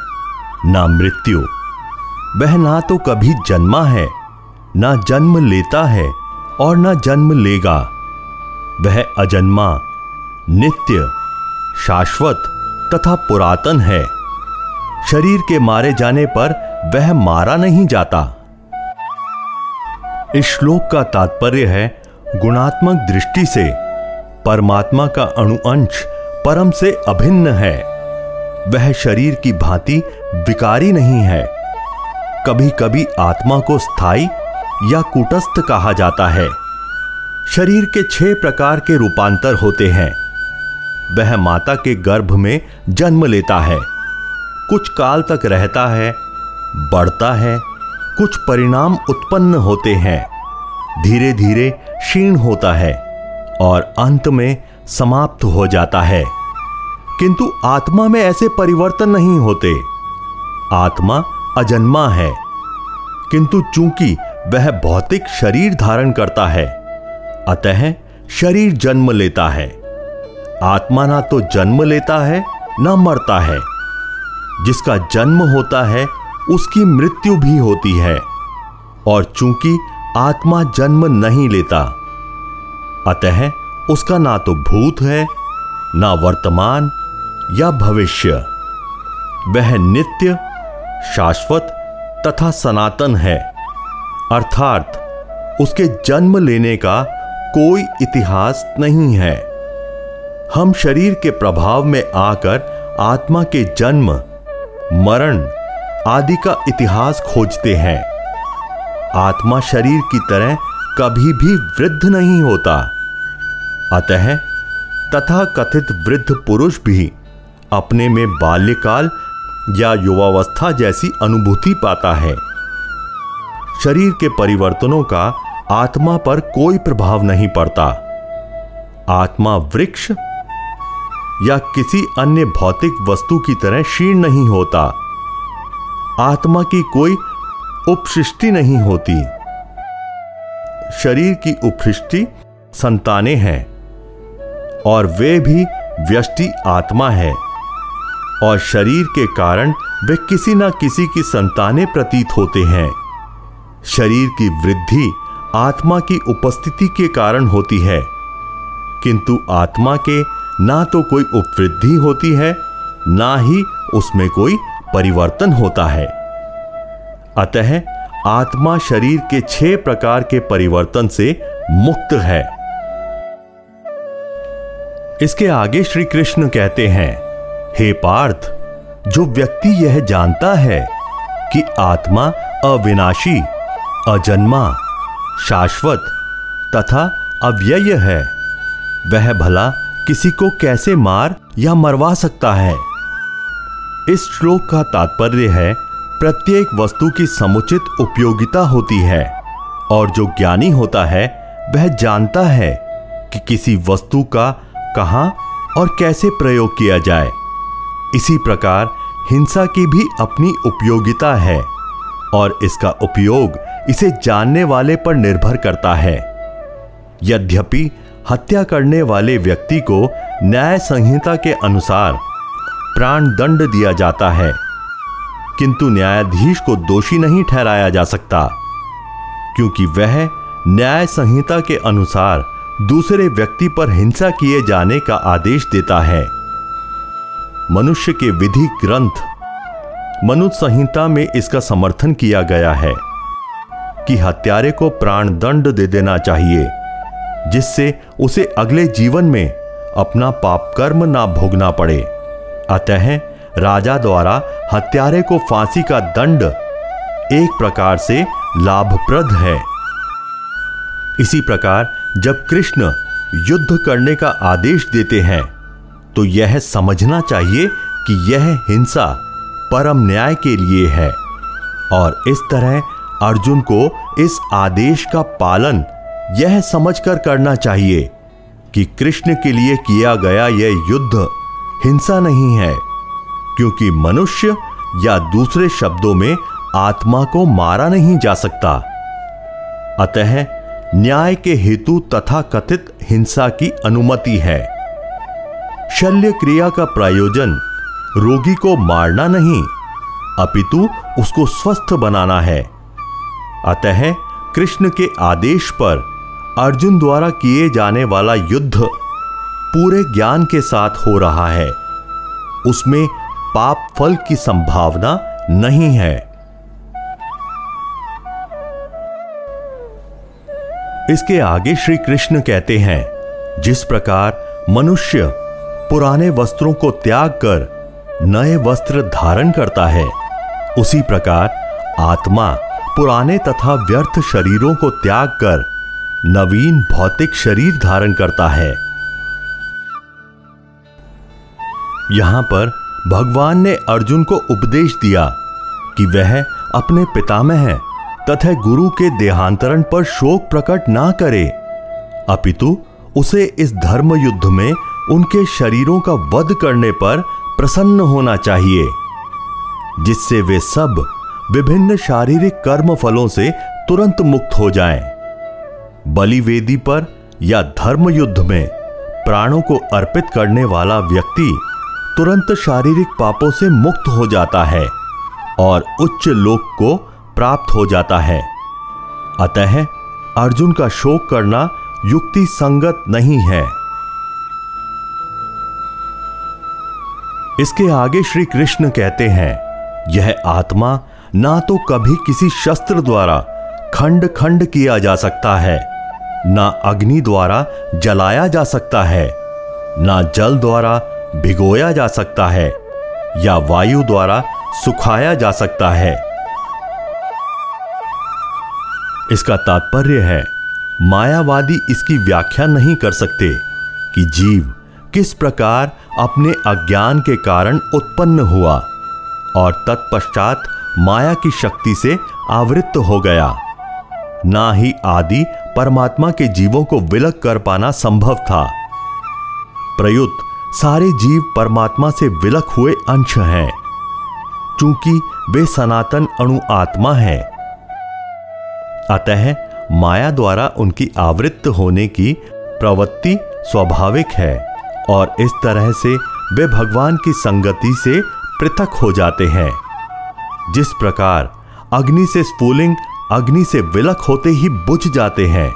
ना मृत्यु। वह ना तो कभी जन्मा है, ना जन्म लेता है और ना जन्म लेगा। वह अजन्मा, नित्य, शाश्वत तथा पुरातन है। शरीर के मारे जाने पर वह मारा नहीं जाता। इस श्लोक का तात्पर्य है गुणात्मक दृष्टि से। परमात्मा का अणुअंश परम से अभिन्न है। वह शरीर की भांति विकारी नहीं है। कभी कभी आत्मा को स्थायी या कुटस्थ कहा जाता है। शरीर के छह प्रकार के रूपांतर होते हैं। वह माता के गर्भ में जन्म लेता है। कुछ काल तक रहता है, बढ़ता है, कुछ परिणाम उत्पन्न होते हैं। धीरे धीरे क्षीण होता है और अंत में समाप्त हो जाता है। किंतु आत्मा में ऐसे परिवर्तन नहीं होते। आत्मा अजन्मा है। किंतु चूँकि वह भौतिक शरीर धारण करता है। अतः शरीर जन्म लेता है। आत्मा ना तो जन्म लेता है, ना मरता है। जिसका जन्म होता है, उसकी मृत्यु भी होती है। और चूँकि आत्मा जन्म नहीं लेता, अतः उसका ना तो भूत है, ना वर्तमान या भविष्य। वह नित्य, शाश्वत तथा सनातन है। अर्थात, उसके जन्म लेने का कोई इतिहास नहीं है। हम शरीर के प्रभाव में आकर आत्मा के जन्म, मरण आदि का इतिहास खोजते हैं। आत्मा शरीर की तरह कभी भी वृद्ध नहीं होता। अतः तथा कथित वृद्ध पुरुष भी अपने में बाल्यकाल या युवावस्था जैसी अनुभूति पाता है। शरीर के परिवर्तनों का आत्मा पर कोई प्रभाव नहीं पड़ता। आत्मा वृक्ष या किसी अन्य भौतिक वस्तु की तरह क्षीण नहीं होता। आत्मा की कोई उपसृष्टि नहीं होती। शरीर की उपसृष्टि संताने हैं और वे भी व्यष्टि आत्मा है और शरीर के कारण वे किसी न किसी की संताने प्रतीत होते हैं। शरीर की वृद्धि आत्मा की उपस्थिति के कारण होती है। किंतु आत्मा के ना तो कोई उपवृद्धि होती है, ना ही उसमें कोई परिवर्तन होता है। अतः आत्मा शरीर के छह प्रकार के परिवर्तन से मुक्त है। इसके आगे श्री कृष्ण कहते हैं, हे पार्थ, जो व्यक्ति यह जानता है कि आत्मा अविनाशी अजन्मा, शाश्वत तथा अव्यय है। वह भला किसी को कैसे मार या मरवा सकता है? इस श्लोक का तात्पर्य है, प्रत्येक वस्तु की समुचित उपयोगिता होती है, और जो ज्ञानी होता है, वह जानता है कि किसी वस्तु का कहाँ और कैसे प्रयोग किया जाए। इसी प्रकार हिंसा की भी अपनी उपयोगिता है, और इसका उपयोग इसे जानने वाले पर निर्भर करता है। यद्यपि हत्या करने वाले व्यक्ति को न्याय संहिता के अनुसार प्राण दंड दिया जाता है, किंतु न्यायाधीश को दोषी नहीं ठहराया जा सकता, क्योंकि वह न्याय संहिता के अनुसार दूसरे व्यक्ति पर हिंसा किए जाने का आदेश देता है। मनुष्य के विधि ग्रंथ मनुष्य संहिता में इसका समर्थन किया गया है। कि हत्यारे को प्राण दंड दे देना चाहिए, जिससे उसे अगले जीवन में अपना पाप कर्म ना भोगना पड़े। अतः राजा द्वारा हत्यारे को फांसी का दंड एक प्रकार से लाभप्रद है। इसी प्रकार जब कृष्ण युद्ध करने का आदेश देते हैं तो यह समझना चाहिए कि यह हिंसा परम न्याय के लिए है और इस तरह अर्जुन को इस आदेश का पालन यह समझकर करना चाहिए कि कृष्ण के लिए किया गया यह युद्ध हिंसा नहीं है, क्योंकि मनुष्य या दूसरे शब्दों में आत्मा को मारा नहीं जा सकता। अतः न्याय के हेतु तथा कथित हिंसा की अनुमति है। शल्य क्रिया का प्रयोजन रोगी को मारना नहीं, अपितु उसको स्वस्थ बनाना है। अतः कृष्ण के आदेश पर अर्जुन द्वारा किए जाने वाला युद्ध पूरे ज्ञान के साथ हो रहा है। उसमें पाप फल की संभावना नहीं है। इसके आगे श्री कृष्ण कहते हैं, जिस प्रकार मनुष्य पुराने वस्त्रों को त्याग कर नए वस्त्र धारण करता है, उसी प्रकार आत्मा पुराने तथा व्यर्थ शरीरों को त्याग कर नवीन भौतिक शरीर धारण करता है। यहाँ पर भगवान ने अर्जुन को उपदेश दिया कि वह अपने पितामह तथा गुरु के देहांतरण पर शोक प्रकट ना करे। अपितु उसे इस धर्म युद्ध में उनके शरीरों का वध करने पर प्रसन्न होना चाहिए, जिससे वे सब विभिन्न शारीरिक कर्म फलों से तुरंत मुक्त हो जाएँ। बलिवेदी पर या धर्म युद्ध में प्राणों को अर्पित करने वाला व्यक्ति तुरंत शारीरिक पापों से मुक्त हो जाता है और उच्च लोक को प्राप्त हो जाता है अतः अर्जुन का शोक करना युक्ति संगत नहीं है इसके आगे श्री कृष्ण कहते हैं, यह आत्मा ना तो कभी किसी शस्त्र द्वारा खंड खंड किया जा सकता है, ना अग्नि द्वारा जलाया जा सकता है, ना जल द्वारा भिगोया जा सकता है, या वायु द्वारा सुखाया जा सकता है। इसका तात्पर्य है, मायावादी इसकी व्याख्या नहीं कर सकते कि जीव किस प्रकार अपने अज्ञान के कारण उत्पन्न हुआ और तत्पश्चात माया की शक्ति से आवृत्त हो गया। ना ही आदि परमात्मा के जीवों को विलक कर पाना संभव था। प्रयुक्त, सारे जीव परमात्मा से विलक हुए अंश हैं। चूँकि वे सनातन अणु आत्मा है। अतः माया द्वारा उनकी आवृत्त होने की प्रवृत्ति स्वाभाविक है और इस तरह से वे भगवान की संगति से पृथक हो जाते हैं। जिस प्रकार अग्नि से स्फूलिंग, अग्नि से विलक होते ही बुझ जाते हैं।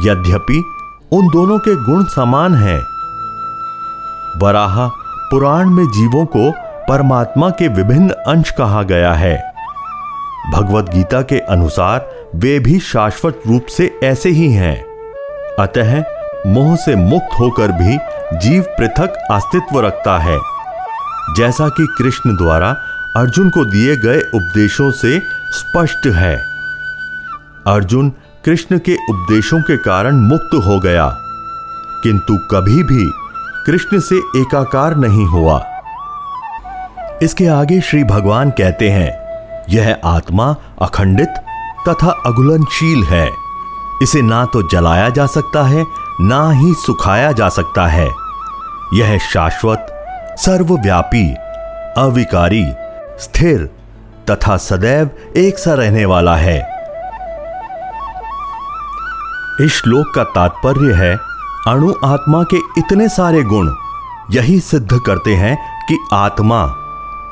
यद्यपि उन दोनों के गुण समान हैं। वराह पुराण में जीवों को परमात्मा के विभिन्न अंश कहा गया है। भगवत गीता के अनुसार वे भी शाश्वत रूप से ऐसे ही हैं। अतः मोह से मुक्त होकर भी जीव पृथक अस्तित्व रखता है। जैसा कि कृष्ण द्वारा अर्जुन को दिए गए उपदेशों से स्पष्ट है। अर्जुन कृष्ण के उपदेशों के कारण मुक्त हो गया, किंतु कभी भी कृष्ण से एकाकार नहीं हुआ। इसके आगे श्री भगवान कहते हैं, यह आत्मा अखंडित तथा अगुलनशील है। इसे ना तो जलाया जा सकता है, ना ही सुखाया जा सकता है। यह शाश्वत, सर्वव्यापी, अविकारी स्थिर तथा सदैव एक सा रहने वाला है। इस श्लोक का तात्पर्य है, अणु आत्मा के इतने सारे गुण यही सिद्ध करते हैं कि आत्मा,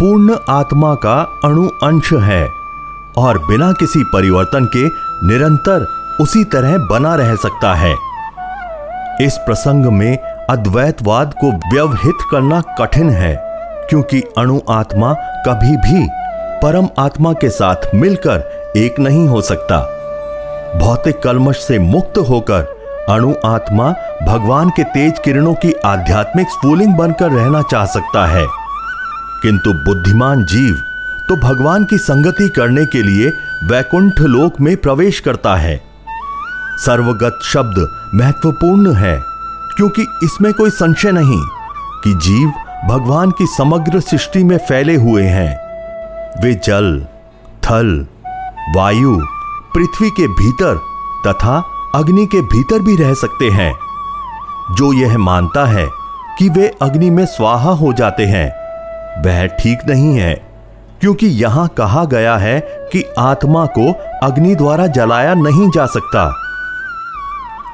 पूर्ण आत्मा का अणु अंश है और बिना किसी परिवर्तन के निरंतर उसी तरह बना रह सकता है। इस प्रसंग में अद्वैतवाद को व्यवहित करना कठिन है। क्योंकि अणु आत्मा कभी भी परम आत्मा के साथ मिलकर एक नहीं हो सकता। भौतिक कलमश से मुक्त होकर अणु आत्मा भगवान के तेज किरणों की आध्यात्मिक स्फूलिंग बनकर रहना चाह सकता है। किंतु बुद्धिमान जीव तो भगवान की संगति करने के लिए वैकुंठ लोक में प्रवेश करता है। सर्वगत शब्द महत्वपूर्ण है, क्योंकि इसमें कोई संशय नहीं कि जीव भगवान की समग्र सृष्टि में फैले हुए हैं। वे जल, थल, वायु, पृथ्वी के भीतर तथा अग्नि के भीतर भी रह सकते हैं। जो यह मानता है कि वे अग्नि में स्वाहा हो जाते हैं, वह ठीक नहीं है, क्योंकि यहाँ कहा गया है कि आत्मा को अग्नि द्वारा जलाया नहीं जा सकता।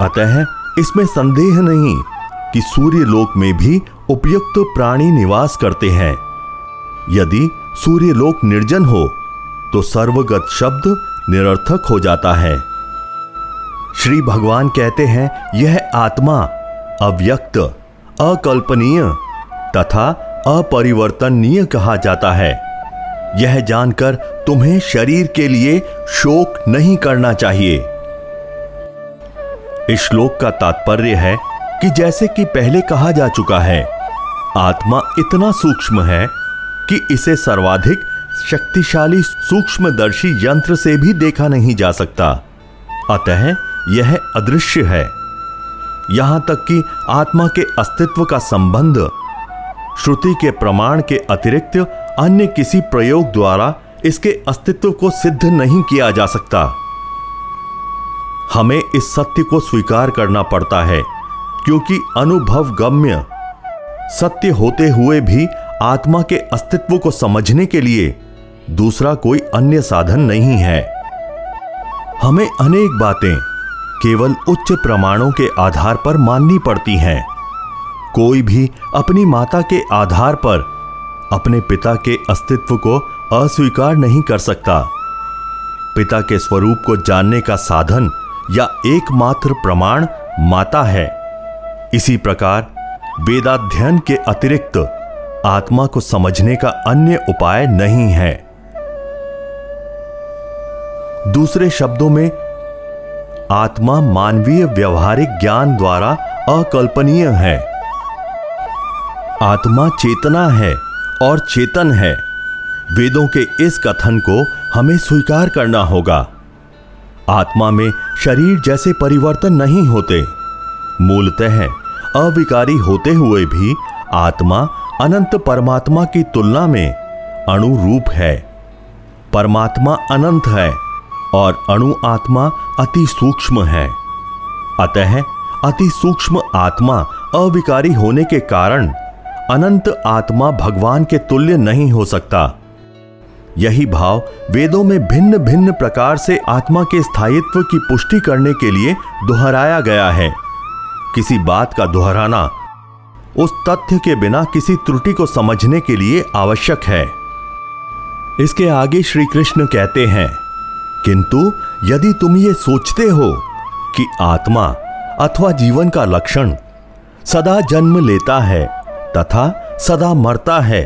अतः इसमें संदेह नहीं कि सूर्य लोक में भी उपयुक्त प्राणी निवास करते हैं। यदि सूर्य लोक निर्जन हो तो सर्वगत शब्द निरर्थक हो जाता है। श्री भगवान कहते हैं, यह आत्मा अव्यक्त, अकल्पनीय तथा अपरिवर्तनीय कहा जाता है। यह जानकर तुम्हें शरीर के लिए शोक नहीं करना चाहिए। इस श्लोक का तात्पर्य है कि जैसे कि पहले कहा जा चुका है आत्मा इतना सूक्ष्म है कि इसे सर्वाधिक शक्तिशाली सूक्ष्मदर्शी यंत्र से भी देखा नहीं जा सकता। अतः यह अदृश्य है। यहाँ तक कि आत्मा के अस्तित्व का संबंध, श्रुति के प्रमाण के अतिरिक्त अन्य किसी प्रयोग द्वारा इसके अस्तित्व को सिद्ध नहीं किया जा सकता। हमें इस सत्य को स्वीकार करना पड़ता है, क्योंकि अनुभव गम्य सत्य होते हुए भी आत्मा के अस्तित्व को समझने के लिए दूसरा कोई अन्य साधन नहीं है। हमें अनेक बातें केवल उच्च प्रमाणों के आधार पर माननी पड़ती हैं। कोई भी अपनी माता के आधार पर अपने पिता के अस्तित्व को अस्वीकार नहीं कर सकता। पिता के स्वरूप को जानने का साधन या एकमात्र प्रमाण माता है। इसी प्रकार वेदाध्ययन के अतिरिक्त आत्मा को समझने का अन्य उपाय नहीं है। दूसरे शब्दों में, आत्मा मानवीय व्यवहारिक ज्ञान द्वारा अकल्पनीय है। आत्मा चेतना है और चेतन है। वेदों के इस कथन को हमें स्वीकार करना होगा। आत्मा में शरीर जैसे परिवर्तन नहीं होते। मूलतः अविकारी होते हुए भी आत्मा अनंत परमात्मा की तुलना में अणुरूप है। परमात्मा अनंत है और अणु आत्मा अति सूक्ष्म है। अतः अति सूक्ष्म आत्मा अविकारी होने के कारण अनंत आत्मा भगवान के तुल्य नहीं हो सकता। यही भाव वेदों में भिन्न भिन्न प्रकार से आत्मा के स्थायित्व की पुष्टि करने के लिए दोहराया गया है। किसी बात का दोहराना, उस तथ्य के बिना किसी त्रुटि को समझने के लिए आवश्यक है। इसके आगे श्री कृष्ण कहते हैं, किंतु यदि तुम ये सोचते हो कि आत्मा अथवा जीवन का लक्षण सदा जन्म लेता है तथा सदा मरता है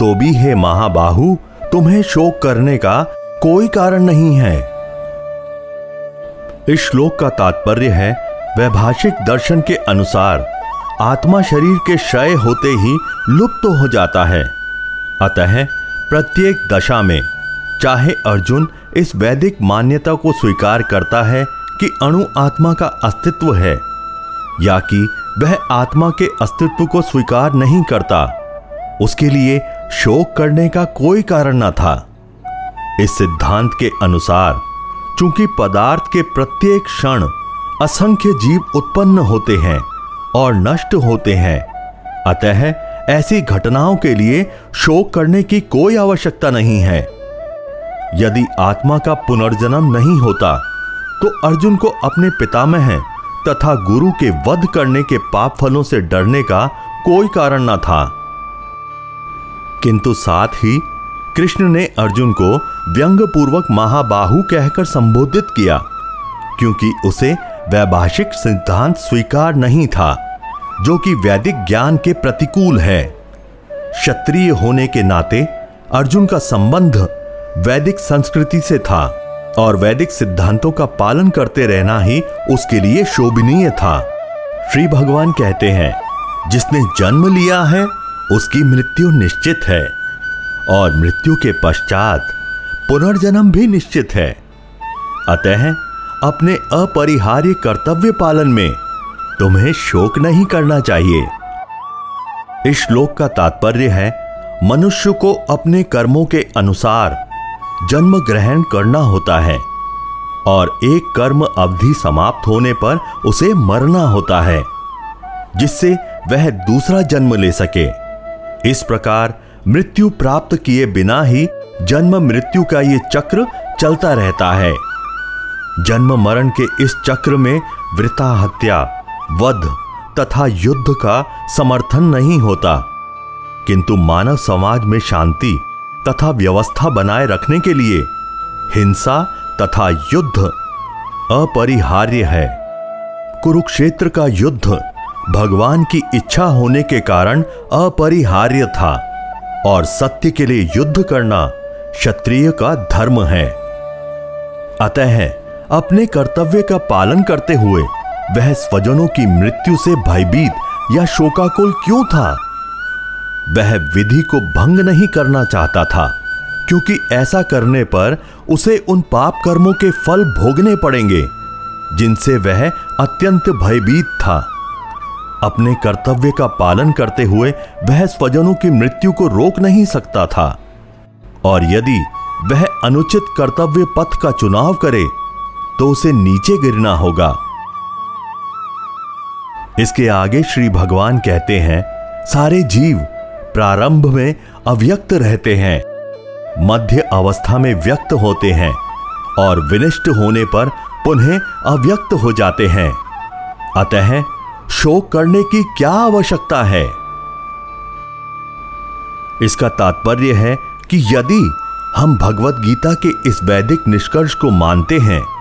तो भी हे महाबाहु, तुम्हें शोक करने का कोई कारण नहीं है। इस श्लोक का तात्पर्य है वैभाषिक दर्शन के अनुसार, आत्मा शरीर के क्षय होते ही लुप्त तो हो जाता है। अतः, प्रत्येक दशा में, चाहे अर्जुन इस वैदिक मान्यता को स्वीकार करता है कि अणु आत्मा का अस्तित्व है, या कि वह आत्मा के अस्तित्व को स्वीकार नहीं करता, उसके लिए शोक करने का कोई कारण न था। इस सिद्धांत के अनुसार, चूँकि पदार्थ के प्रत्येक क्षण असंख्य जीव उत्पन्न होते हैं और नष्ट होते हैं। अतः ऐसी घटनाओं के लिए शोक करने की कोई आवश्यकता नहीं है। यदि आत्मा का पुनर्जन्म नहीं होता तो अर्जुन को अपने पितामह तथा गुरु के वध करने के पाप फलों से डरने का कोई कारण न था। किंतु साथ ही कृष्ण ने अर्जुन को व्यंग पूर्वक महाबाहु कहकर संबोधित किया, क्योंकि उसे वैभाषिक सिद्धांत स्वीकार नहीं था, जो कि वैदिक ज्ञान के प्रतिकूल है। क्षत्रिय होने के नाते अर्जुन का संबंध वैदिक संस्कृति से था, और वैदिक सिद्धांतों का पालन करते रहना ही उसके लिए शोभनीय था। श्री भगवान कहते हैं, जिसने जन्म लिया है, उसकी मृत्यु निश्चित है, और मृत्यु के पश्चात पुनर्जन्म भी निश्चित है। अतः अपने अपरिहार्य कर्तव्य पालन में तुम्हें शोक नहीं करना चाहिए। इस श्लोक का तात्पर्य है, मनुष्य को अपने कर्मों के अनुसार जन्म ग्रहण करना होता है और एक कर्म अवधि समाप्त होने पर उसे मरना होता है, जिससे वह दूसरा जन्म ले सके। इस प्रकार मृत्यु प्राप्त किए बिना ही जन्म मृत्यु का ये चक्र चलता रहता है। जन्म मरण के इस चक्र में वृता हत्या वध तथा युद्ध का समर्थन नहीं होता। किंतु मानव समाज में शांति तथा व्यवस्था बनाए रखने के लिए हिंसा तथा युद्ध अपरिहार्य है। कुरुक्षेत्र का युद्ध भगवान की इच्छा होने के कारण अपरिहार्य था और सत्य के लिए युद्ध करना क्षत्रिय का धर्म है। अतः अपने कर्तव्य का पालन करते हुए, वह स्वजनों की मृत्यु से भयभीत या शोकाकुल क्यों था? वह विधि को भंग नहीं करना चाहता था, क्योंकि ऐसा करने पर उसे उन पाप कर्मों के फल भोगने पड़ेंगे, जिनसे वह अत्यंत भयभीत था। अपने कर्तव्य का पालन करते हुए वह स्वजनों की मृत्यु को रोक नहीं सकता था। और यदि वह अनुचित कर्तव्य पथ का चुनाव करे तो उसे नीचे गिरना होगा। इसके आगे श्री भगवान कहते हैं, सारे जीव प्रारंभ में अव्यक्त रहते हैं, मध्य अवस्था में व्यक्त होते हैं और विनिष्ट होने पर पुनः अव्यक्त हो जाते हैं। अतः शोक करने की क्या आवश्यकता है? इसका तात्पर्य है कि यदि हम भगवत गीता के इस वैदिक निष्कर्ष को मानते हैं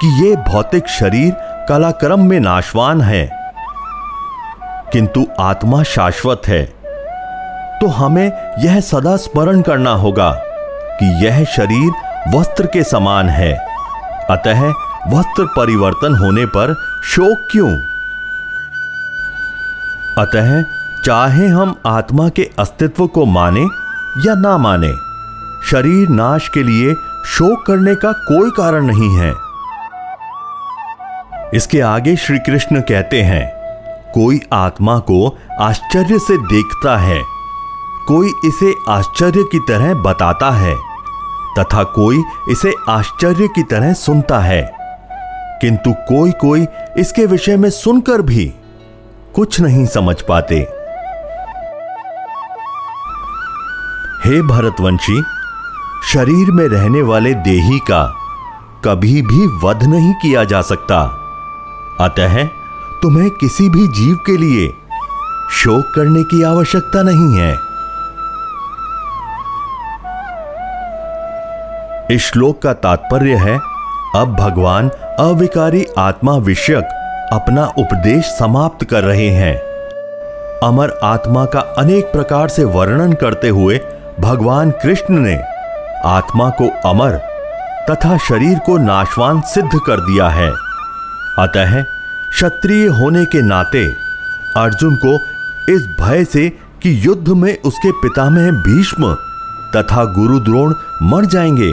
कि ये भौतिक शरीर कलाक्रम में नाशवान है। किंतु आत्मा शाश्वत है। तो हमें यह सदा स्मरण करना होगा कि यह शरीर वस्त्र के समान है। अतः वस्त्र परिवर्तन होने पर शोक क्यों? अतः चाहे हम आत्मा के अस्तित्व को माने या ना माने, शरीर नाश के लिए शोक करने का कोई कारण नहीं है। इसके आगे श्री कृष्ण कहते हैं, कोई आत्मा को आश्चर्य से देखता है, कोई इसे आश्चर्य की तरह बताता है, तथा कोई इसे आश्चर्य की तरह सुनता है। किंतु कोई कोई इसके विषय में सुनकर भी कुछ नहीं समझ पाते। हे भरतवंशी, शरीर में रहने वाले देही का कभी भी वध नहीं किया जा सकता। अतः तुम्हें किसी भी जीव के लिए शोक करने की आवश्यकता नहीं है। इस श्लोक का तात्पर्य है, अब भगवान अविकारी आत्मा विषयक अपना उपदेश समाप्त कर रहे हैं। अमर आत्मा का अनेक प्रकार से वर्णन करते हुए भगवान कृष्ण ने आत्मा को अमर तथा शरीर को नाशवान सिद्ध कर दिया है। अतः क्षत्रिय होने के नाते अर्जुन को इस भय से कि युद्ध में उसके पितामह भीष्म तथा गुरु द्रोण मर जाएँगे,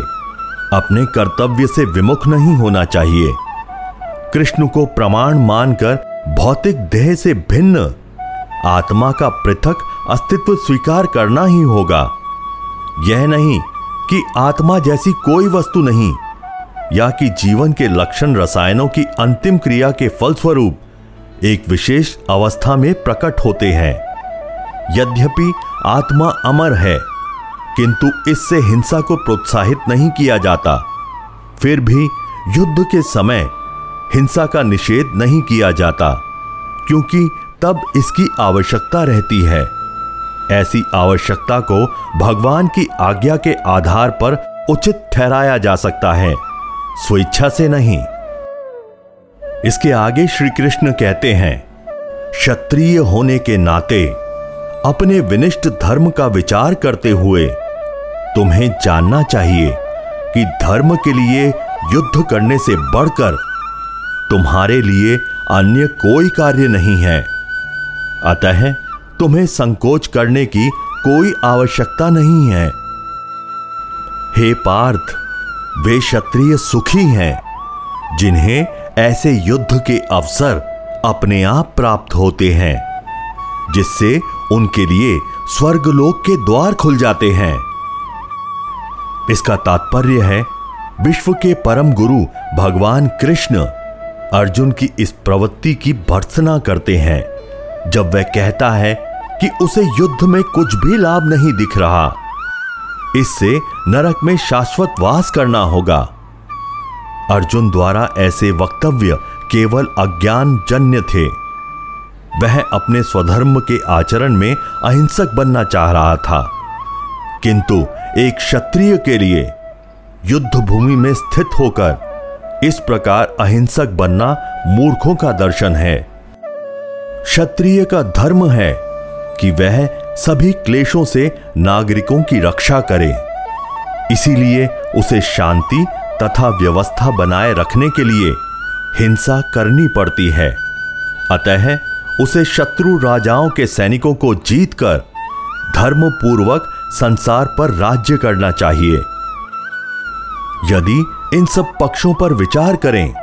अपने कर्तव्य से विमुख नहीं होना चाहिए। कृष्ण को प्रमाण मानकर भौतिक देह से भिन्न आत्मा का पृथक अस्तित्व स्वीकार करना ही होगा। यह नहीं कि आत्मा जैसी कोई वस्तु नहीं या कि जीवन के लक्षण रसायनों की अंतिम क्रिया के फलस्वरूप, एक विशेष अवस्था में प्रकट होते हैं। यद्यपि आत्मा अमर है, किंतु इससे हिंसा को प्रोत्साहित नहीं किया जाता। फिर भी युद्ध के समय हिंसा का निषेध नहीं किया जाता, क्योंकि तब इसकी आवश्यकता रहती है। ऐसी आवश्यकता को भगवान की आज्ञा के आधार पर उचित ठहराया जा सकता है। स्वेच्छा से नहीं। इसके आगे श्री कृष्ण कहते हैं, क्षत्रिय होने के नाते अपने विनिष्ट धर्म का विचार करते हुए तुम्हें जानना चाहिए कि धर्म के लिए युद्ध करने से बढ़कर तुम्हारे लिए अन्य कोई कार्य नहीं है। अतः तुम्हें संकोच करने की कोई आवश्यकता नहीं है। हे पार्थ वे क्षत्रिय सुखी हैं, जिन्हें ऐसे युद्ध के अवसर अपने आप प्राप्त होते हैं, जिससे उनके लिए स्वर्गलोक के द्वार खुल जाते हैं। इसका तात्पर्य है, विश्व के परम गुरु भगवान कृष्ण अर्जुन की इस प्रवृत्ति की भर्सना करते हैं, जब वह कहता है कि उसे युद्ध में कुछ भी लाभ नहीं दिख रहा। इससे नरक में शाश्वत वास करना होगा। अर्जुन द्वारा ऐसे वक्तव्य केवल अज्ञान जन्य थे। वह अपने स्वधर्म के आचरण में अहिंसक बनना चाह रहा था। किंतु एक क्षत्रिय के लिए युद्ध भूमि में स्थित होकर इस प्रकार अहिंसक बनना मूर्खों का दर्शन है। क्षत्रिय का धर्म है कि वह सभी क्लेशों से नागरिकों की रक्षा करे। इसीलिए उसे शांति तथा व्यवस्था बनाए रखने के लिए हिंसा करनी पड़ती है। अतः उसे शत्रु राजाओं के सैनिकों को जीतकर धर्म पूर्वक संसार पर राज्य करना चाहिए। यदि इन सब पक्षों पर विचार करें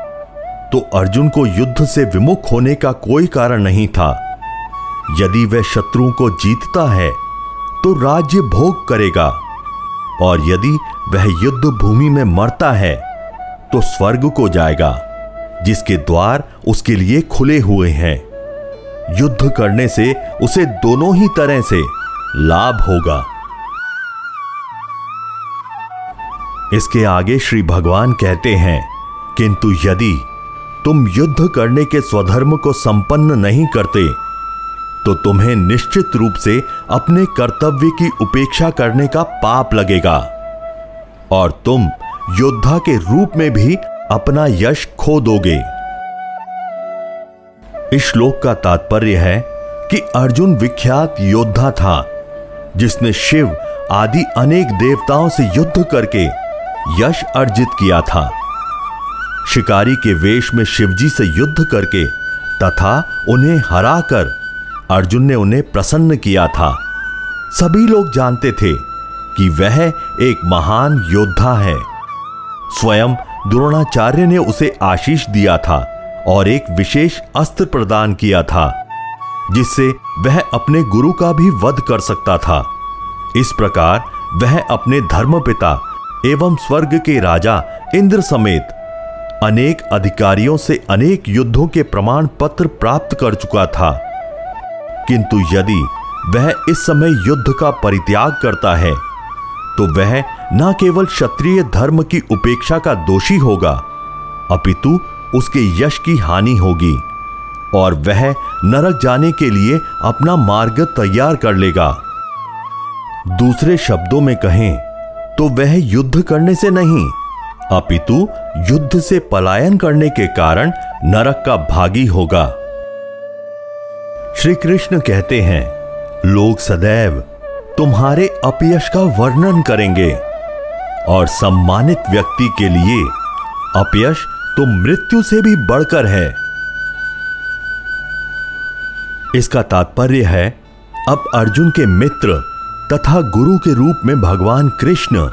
तो अर्जुन को युद्ध से विमुख होने का कोई कारण नहीं था। यदि वह शत्रुओं को जीतता है तो राज्य भोग करेगा। और यदि वह युद्ध भूमि में मरता है तो स्वर्ग को जाएगा, जिसके द्वार उसके लिए खुले हुए हैं। युद्ध करने से उसे दोनों ही तरह से लाभ होगा। इसके आगे श्री भगवान कहते हैं, किंतु यदि तुम युद्ध करने के स्वधर्म को संपन्न नहीं करते तो तुम्हें निश्चित रूप से अपने कर्तव्य की उपेक्षा करने का पाप लगेगा। और तुम योद्धा के रूप में भी अपना यश खो दोगे। इस श्लोक का तात्पर्य है कि अर्जुन विख्यात योद्धा था, जिसने शिव आदि अनेक देवताओं से युद्ध करके यश अर्जित किया था। शिकारी के वेश में शिवजी से युद्ध करके तथा उन्हें हराकर अर्जुन ने उन्हें प्रसन्न किया था। सभी लोग जानते थे कि वह एक महान योद्धा है। स्वयं द्रोणाचार्य ने उसे आशीष दिया था और एक विशेष अस्त्र प्रदान किया था, जिससे वह अपने गुरु का भी वध कर सकता था। इस प्रकार वह अपने धर्मपिता एवं स्वर्ग के राजा इंद्र समेत अनेक अधिकारियों से अनेक युद्धों के प्रमाण पत्र प्राप्त कर चुका था। किंतु यदि वह इस समय युद्ध का परित्याग करता है तो वह न केवल क्षत्रिय धर्म की उपेक्षा का दोषी होगा, अपितु उसके यश की हानि होगी, और वह नरक जाने के लिए अपना मार्ग तैयार कर लेगा। दूसरे शब्दों में कहें तो वह युद्ध करने से नहीं, अपितु युद्ध से पलायन करने के कारण नरक का भागी होगा। श्री कृष्ण कहते हैं, लोग सदैव तुम्हारे अपयश का वर्णन करेंगे और सम्मानित व्यक्ति के लिए अपयश तो मृत्यु से भी बढ़कर है। इसका तात्पर्य है, अब अर्जुन के मित्र तथा गुरु के रूप में भगवान कृष्ण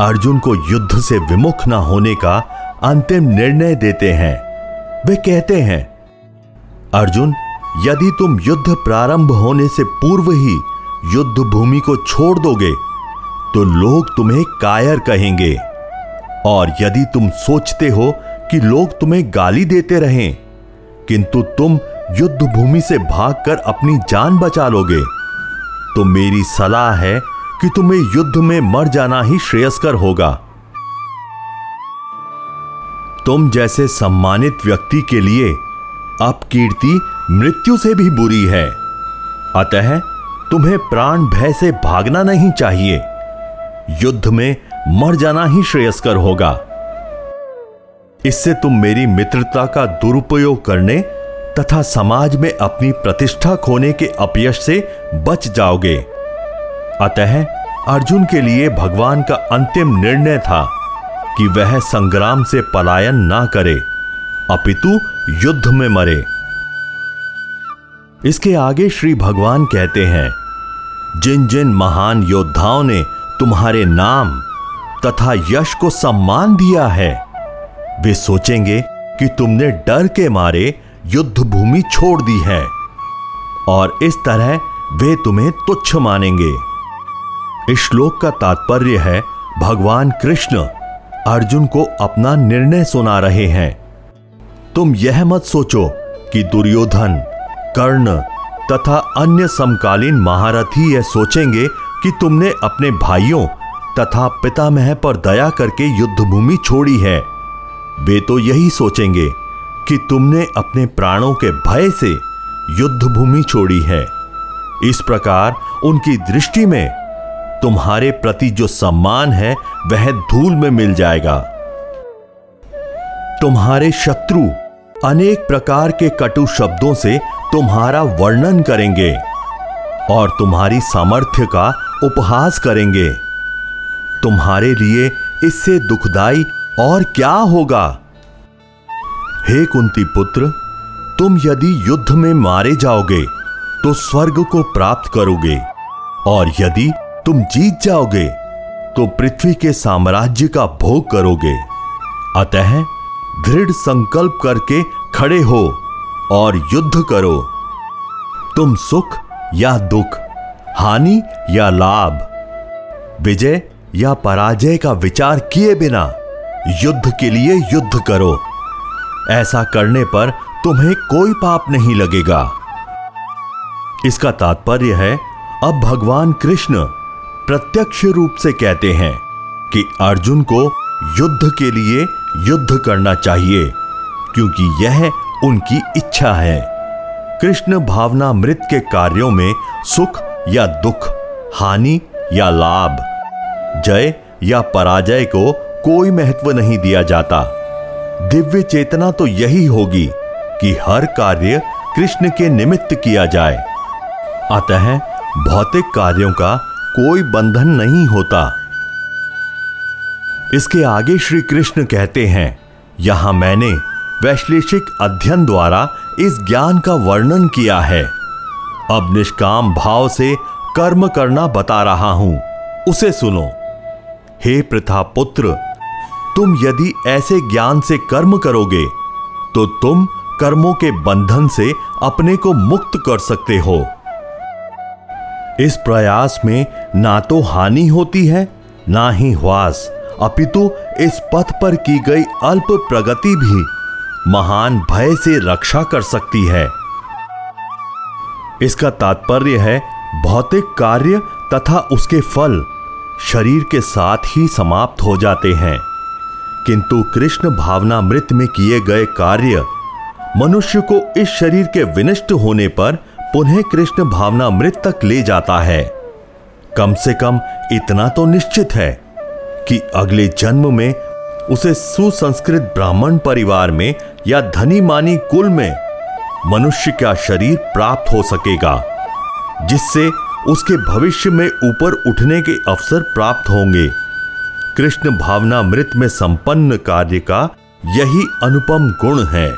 अर्जुन को युद्ध से विमुख न होने का अंतिम निर्णय देते हैं। वे कहते हैं, अर्जुन यदि तुम युद्ध प्रारंभ होने से पूर्व ही युद्ध भूमि को छोड़ दोगे तो लोग तुम्हें कायर कहेंगे। और यदि तुम सोचते हो कि लोग तुम्हें गाली देते रहें, किंतु तुम युद्ध भूमि से भागकर अपनी जान बचा लोगे तो मेरी सलाह है कि तुम्हें युद्ध में मर जाना ही श्रेयस्कर होगा। तुम जैसे सम्मानित व्यक्ति के लिए अपकीर्ति मृत्यु से भी बुरी है। अतः तुम्हें प्राण भय से भागना नहीं चाहिए। युद्ध में मर जाना ही श्रेयस्कर होगा। इससे तुम मेरी मित्रता का दुरुपयोग करने तथा समाज में अपनी प्रतिष्ठा खोने के अपयश से बच जाओगे। अतः अर्जुन के लिए भगवान का अंतिम निर्णय था कि वह संग्राम से पलायन ना करे, अपितु युद्ध में मरे। इसके आगे श्री भगवान कहते हैं जिन जिन महान योद्धाओं ने तुम्हारे नाम तथा यश को सम्मान दिया है, वे सोचेंगे कि तुमने डर के मारे युद्ध भूमि छोड़ दी है और इस तरह वे तुम्हें तुच्छ मानेंगे। इस श्लोक का तात्पर्य है, भगवान कृष्ण अर्जुन को अपना निर्णय सुना रहे हैं। तुम यह मत सोचो कि दुर्योधन कर्ण तथा अन्य समकालीन महारथी यह सोचेंगे कि तुमने अपने भाइयों तथा पितामह पर दया करके युद्ध भूमि छोड़ी है। वे तो यही सोचेंगे कि तुमने अपने प्राणों के भय से युद्ध भूमि छोड़ी है। इस प्रकार उनकी दृष्टि में तुम्हारे प्रति जो सम्मान है, वह धूल में मिल जाएगा। तुम्हारे शत्रु अनेक प्रकार के कटु शब्दों से तुम्हारा वर्णन करेंगे और तुम्हारी सामर्थ्य का उपहास करेंगे। तुम्हारे लिए इससे दुखदाई और क्या होगा? हे कुंती पुत्र, तुम यदि युद्ध में मारे जाओगे तो स्वर्ग को प्राप्त करोगे, और यदि तुम जीत जाओगे तो पृथ्वी के साम्राज्य का भोग करोगे। अतः दृढ़ संकल्प करके खड़े हो। और युद्ध करो। तुम सुख या दुख, हानि या लाभ, विजय या पराजय का विचार किए बिना युद्ध के लिए युद्ध करो। ऐसा करने पर तुम्हें कोई पाप नहीं लगेगा। इसका तात्पर्य है, अब भगवान कृष्ण प्रत्यक्ष रूप से कहते हैं कि अर्जुन को युद्ध के लिए युद्ध करना चाहिए, क्योंकि यह उनकी इच्छा है। कृष्ण भावना मृत के कार्यों में सुख या दुख, हानि या लाभ, जय या पराजय को कोई महत्व नहीं दिया जाता। दिव्य चेतना तो यही होगी कि हर कार्य कृष्ण के निमित्त किया जाए। अतः भौतिक कार्यों का कोई बंधन नहीं होता। इसके आगे श्री कृष्ण कहते हैं, यहाँ मैंने वैश्लेषिक अध्ययन द्वारा इस ज्ञान का वर्णन किया है। अब निष्काम भाव से कर्म करना बता रहा हूँ। उसे सुनो। हे प्रथा पुत्र, तुम यदि ऐसे ज्ञान से कर्म करोगे तो तुम कर्मों के बंधन से अपने को मुक्त कर सकते हो। इस प्रयास में ना तो हानि होती है, ना ही ह्वास अपितु इस पथ पर की गई अल्प प्रगति भी। महान भय से रक्षा कर सकती है। इसका तात्पर्य है भौतिक कार्य तथा उसके फल शरीर के साथ ही समाप्त हो जाते हैं। किंतु कृष्ण भावनामृत में किए गए कार्य मनुष्य को इस शरीर के विनष्ट होने पर पुनः कृष्ण भावनामृत तक ले जाता है। कम से कम इतना तो निश्चित है कि अगले जन्म में उसे सुसंस्कृत ब्राह्मण परिवार में या धनी मानी कुल में मनुष्य का शरीर प्राप्त हो सकेगा, जिससे उसके भविष्य में ऊपर उठने के अवसर प्राप्त होंगे। कृष्ण भावना मृत में संपन्न कार्य का यही अनुपम गुण है।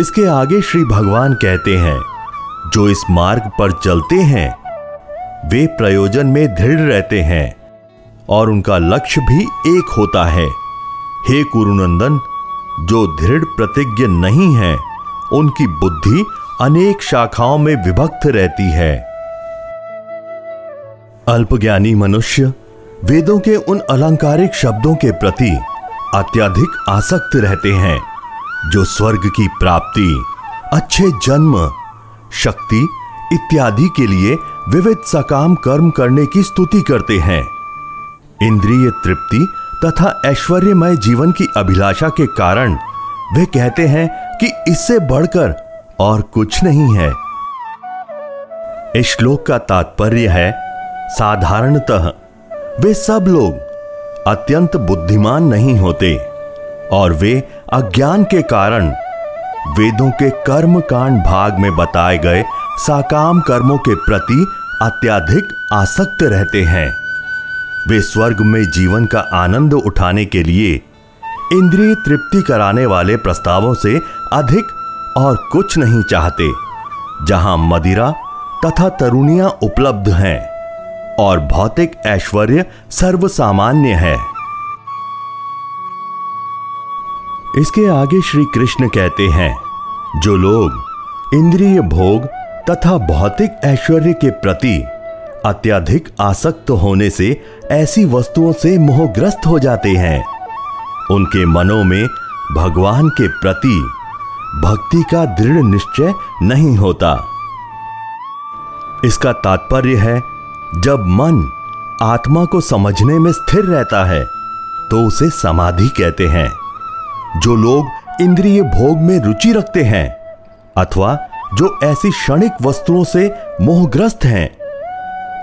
इसके आगे श्री भगवान कहते हैं, जो इस मार्ग पर चलते हैं, वे प्रयोजन में दृढ़ रहते हैं। और उनका लक्ष्य भी एक होता है। हे कुरुनंदन, जो दृढ़ प्रतिज्ञ नहीं है, उनकी बुद्धि अनेक शाखाओं में विभक्त रहती है। अल्पज्ञानी मनुष्य, वेदों के उन अलंकारिक शब्दों के प्रति अत्यधिक आसक्त रहते हैं, जो स्वर्ग की प्राप्ति, अच्छे जन्म, शक्ति इत्यादि के लिए विविध सकाम कर्म करने की स्तुति करते हैं। इंद्रिय तृप्ति तथा ऐश्वर्यमय जीवन की अभिलाषा के कारण वे कहते हैं कि इससे बढ़कर और कुछ नहीं है। इस श्लोक का तात्पर्य है, साधारणतः वे सब लोग अत्यंत बुद्धिमान नहीं होते और वे अज्ञान के कारण वेदों के कर्म कांड भाग में बताए गए साकाम कर्मों के प्रति अत्याधिक आसक्त रहते हैं। वे स्वर्ग में जीवन का आनंद उठाने के लिए इंद्रिय तृप्ति कराने वाले प्रस्तावों से अधिक और कुछ नहीं चाहते, जहाँ मदिरा तथा तरुणियाँ उपलब्ध हैं और भौतिक ऐश्वर्य सर्वसामान्य है। इसके आगे श्री कृष्ण कहते हैं, जो लोग इंद्रिय भोग तथा भौतिक ऐश्वर्य के प्रति अत्यधिक आसक्त होने से ऐसी वस्तुओं से मोहग्रस्त हो जाते हैं। उनके मनों में भगवान के प्रति भक्ति का दृढ़ निश्चय नहीं होता। इसका तात्पर्य है, जब मन आत्मा को समझने में स्थिर रहता है तो उसे समाधि कहते हैं। जो लोग इंद्रिय भोग में रुचि रखते हैं, अथवा जो ऐसी क्षणिक वस्तुओं से मोहग्रस्त हैं,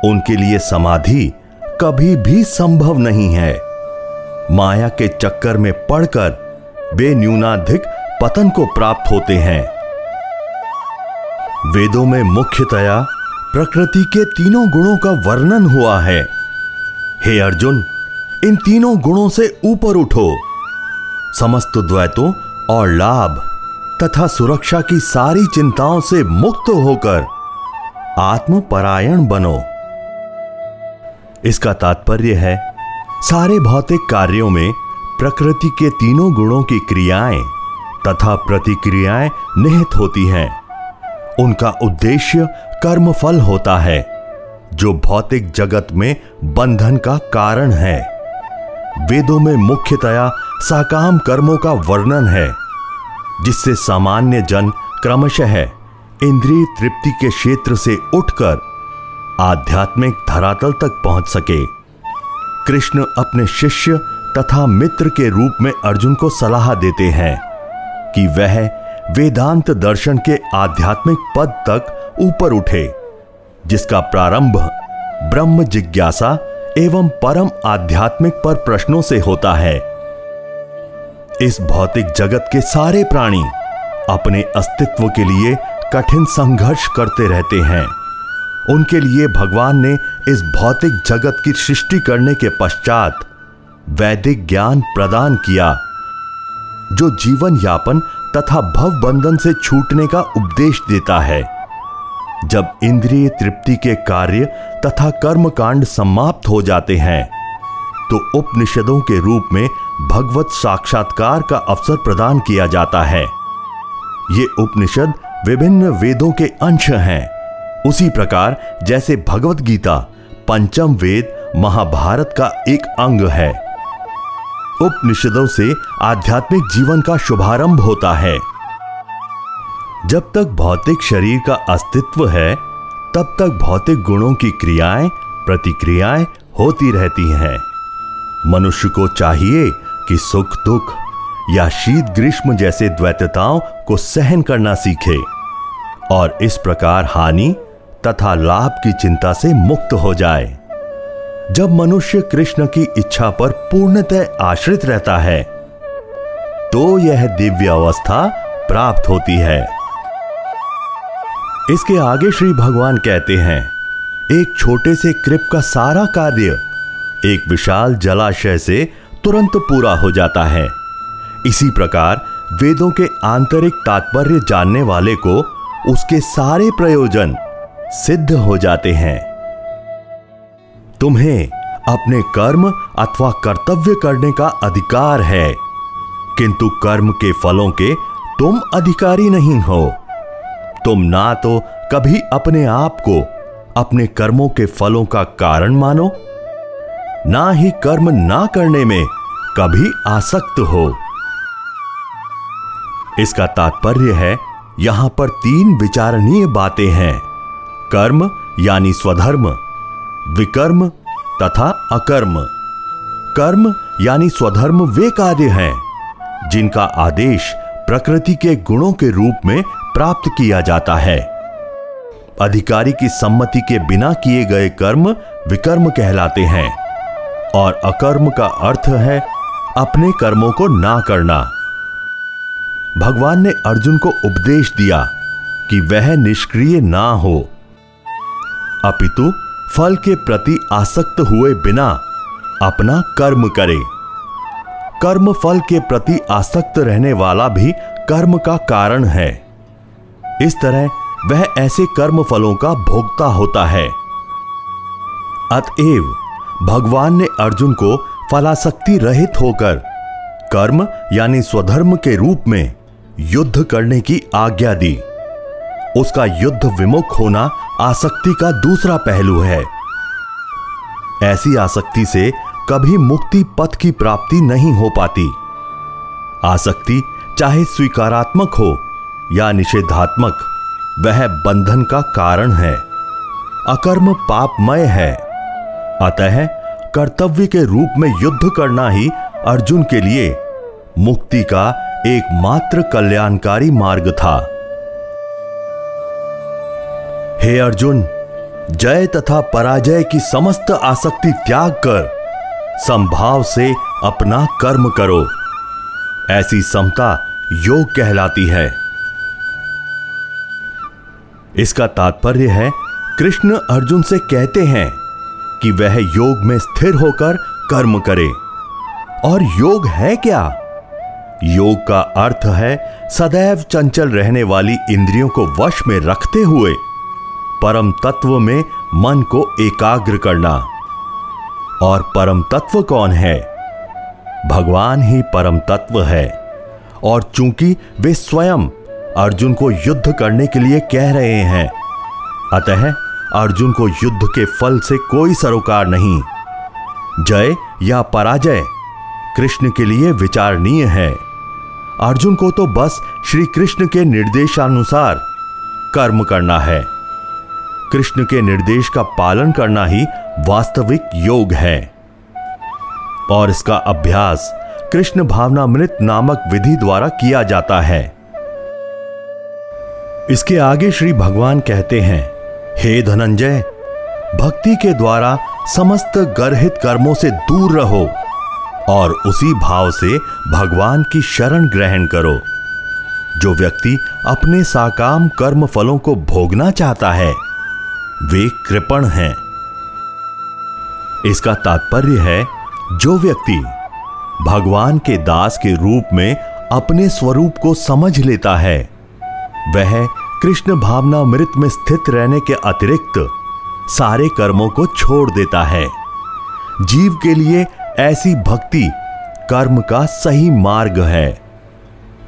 उनके लिए समाधि कभी भी संभव नहीं है। माया के चक्कर में पड़कर वे न्यूनाधिक पतन को प्राप्त होते हैं। वेदों में मुख्यतया प्रकृति के तीनों गुणों का वर्णन हुआ है। हे अर्जुन, इन तीनों गुणों से ऊपर उठो। समस्त द्वैतों और लाभ तथा सुरक्षा की सारी चिंताओं से मुक्त होकर आत्मपरायण बनो। इसका तात्पर्य है, सारे भौतिक कार्यों में प्रकृति के तीनों गुणों की क्रियाएँ तथा प्रतिक्रियाएँ निहित होती हैं। उनका उद्देश्य कर्म फल होता है, जो भौतिक जगत में बंधन का कारण है। वेदों में मुख्यतया साकाम कर्मों का वर्णन है, जिससे सामान्य जन क्रमशः इंद्रिय तृप्ति के क्षेत्र से उठकर आध्यात्मिक धरातल तक पहुँच सके। कृष्ण अपने शिष्य तथा मित्र के रूप में अर्जुन को सलाह देते हैं कि वह वेदांत दर्शन के आध्यात्मिक पद तक ऊपर उठे, जिसका प्रारंभ ब्रह्म जिज्ञासा एवं परम आध्यात्मिक पर प्रश्नों से होता है। इस भौतिक जगत के सारे प्राणी अपने अस्तित्व के लिए कठिन संघर्ष करते रहते हैं। उनके लिए भगवान ने इस भौतिक जगत की सृष्टि करने के पश्चात वैदिक ज्ञान प्रदान किया, जो जीवन यापन तथा भव बंधन से छूटने का उपदेश देता है। जब इंद्रिय तृप्ति के कार्य तथा कर्म कांड समाप्त हो जाते हैं तो उपनिषदों के रूप में भगवत साक्षात्कार का अवसर प्रदान किया जाता है। ये उपनिषद विभिन्न वेदों के अंश हैं। उसी प्रकार जैसे भगवत गीता पंचम वेद महाभारत का एक अंग है। उपनिषदों से आध्यात्मिक जीवन का शुभारंभ होता है। जब तक भौतिक शरीर का अस्तित्व है, तब तक भौतिक गुणों की क्रियाएँ, प्रतिक्रियाएँ होती रहती हैं। मनुष्य को चाहिए कि सुख दुख या शीत ग्रीष्म जैसे द्वैतताओं को सहन करना सीखे और इस प्रकार हानि तथा लाभ की चिंता से मुक्त हो जाए। जब मनुष्य कृष्ण की इच्छा पर पूर्णतः आश्रित रहता है तो यह दिव्य अवस्था प्राप्त होती है। इसके आगे श्री भगवान कहते हैं, एक छोटे से कृप का सारा कार्य एक विशाल जलाशय से तुरंत पूरा हो जाता है। इसी प्रकार वेदों के आंतरिक तात्पर्य जानने वाले को उसके सारे प्रयोजन सिद्ध हो जाते हैं। तुम्हें अपने कर्म अथवा कर्तव्य करने का अधिकार है, किंतु कर्म के फलों के तुम अधिकारी नहीं हो। तुम ना तो कभी अपने आप को अपने कर्मों के फलों का कारण मानो, ना ही कर्म ना करने में कभी आसक्त हो। इसका तात्पर्य है, यहाँ पर तीन विचारणीय बातें हैं। कर्म यानी स्वधर्म, विकर्म तथा अकर्म। कर्म यानी स्वधर्म वे कार्य हैं, जिनका आदेश प्रकृति के गुणों के रूप में प्राप्त किया जाता है। अधिकारी की सम्मति के बिना किए गए कर्म विकर्म कहलाते हैं, और अकर्म का अर्थ है अपने कर्मों को ना करना। भगवान ने अर्जुन को उपदेश दिया कि वह निष्क्रिय ना हो। अपितु फल के प्रति आसक्त हुए बिना अपना कर्म करे। कर्म फल के प्रति आसक्त रहने वाला भी कर्म का कारण है। इस तरह वह ऐसे कर्म फलों का भोगता होता है। अतएव भगवान ने अर्जुन को फलाशक्ति रहित होकर कर्म यानी स्वधर्म के रूप में युद्ध करने की आज्ञा दी। उसका युद्ध विमुख होना आसक्ति का दूसरा पहलू है। ऐसी आसक्ति से कभी मुक्ति पथ की प्राप्ति नहीं हो पाती। आसक्ति चाहे स्वीकारात्मक हो या निषेधात्मक, वह बंधन का कारण है। अकर्म पापमय है। अतः कर्तव्य के रूप में युद्ध करना ही अर्जुन के लिए मुक्ति का एकमात्र कल्याणकारी मार्ग था। हे अर्जुन, जय तथा पराजय की समस्त आसक्ति त्याग कर, संभाव से अपना कर्म करो। ऐसी समता योग कहलाती है। इसका तात्पर्य है, कृष्ण अर्जुन से कहते हैं कि वह योग में स्थिर होकर कर्म करे। और योग है क्या? योग का अर्थ है, सदैव चंचल रहने वाली इंद्रियों को वश में रखते हुए। परम तत्व में मन को एकाग्र करना। और परम तत्व कौन है? भगवान ही परम तत्व है। और चूँकि वे स्वयं अर्जुन को युद्ध करने के लिए कह रहे हैं, अतः अर्जुन को युद्ध के फल से कोई सरोकार नहीं। जय या पराजय कृष्ण के लिए विचारणीय है। अर्जुन को तो बस श्री कृष्ण के निर्देशानुसार कर्म करना है। कृष्ण के निर्देश का पालन करना ही वास्तविक योग है। और इसका अभ्यास कृष्ण भावनामृत नामक विधि द्वारा किया जाता है। इसके आगे श्री भगवान कहते हैं, हे धनंजय, भक्ति के द्वारा समस्त गर्हित कर्मों से दूर रहो और उसी भाव से भगवान की शरण ग्रहण करो। जो व्यक्ति अपने साकाम कर्म फलों को भोगना चाहता है वे कृपण हैं। इसका तात्पर्य है, जो व्यक्ति भगवान के दास के रूप में अपने स्वरूप को समझ लेता है, वह कृष्ण भावना मृत में स्थित रहने के अतिरिक्त सारे कर्मों को छोड़ देता है। जीव के लिए ऐसी भक्ति कर्म का सही मार्ग है।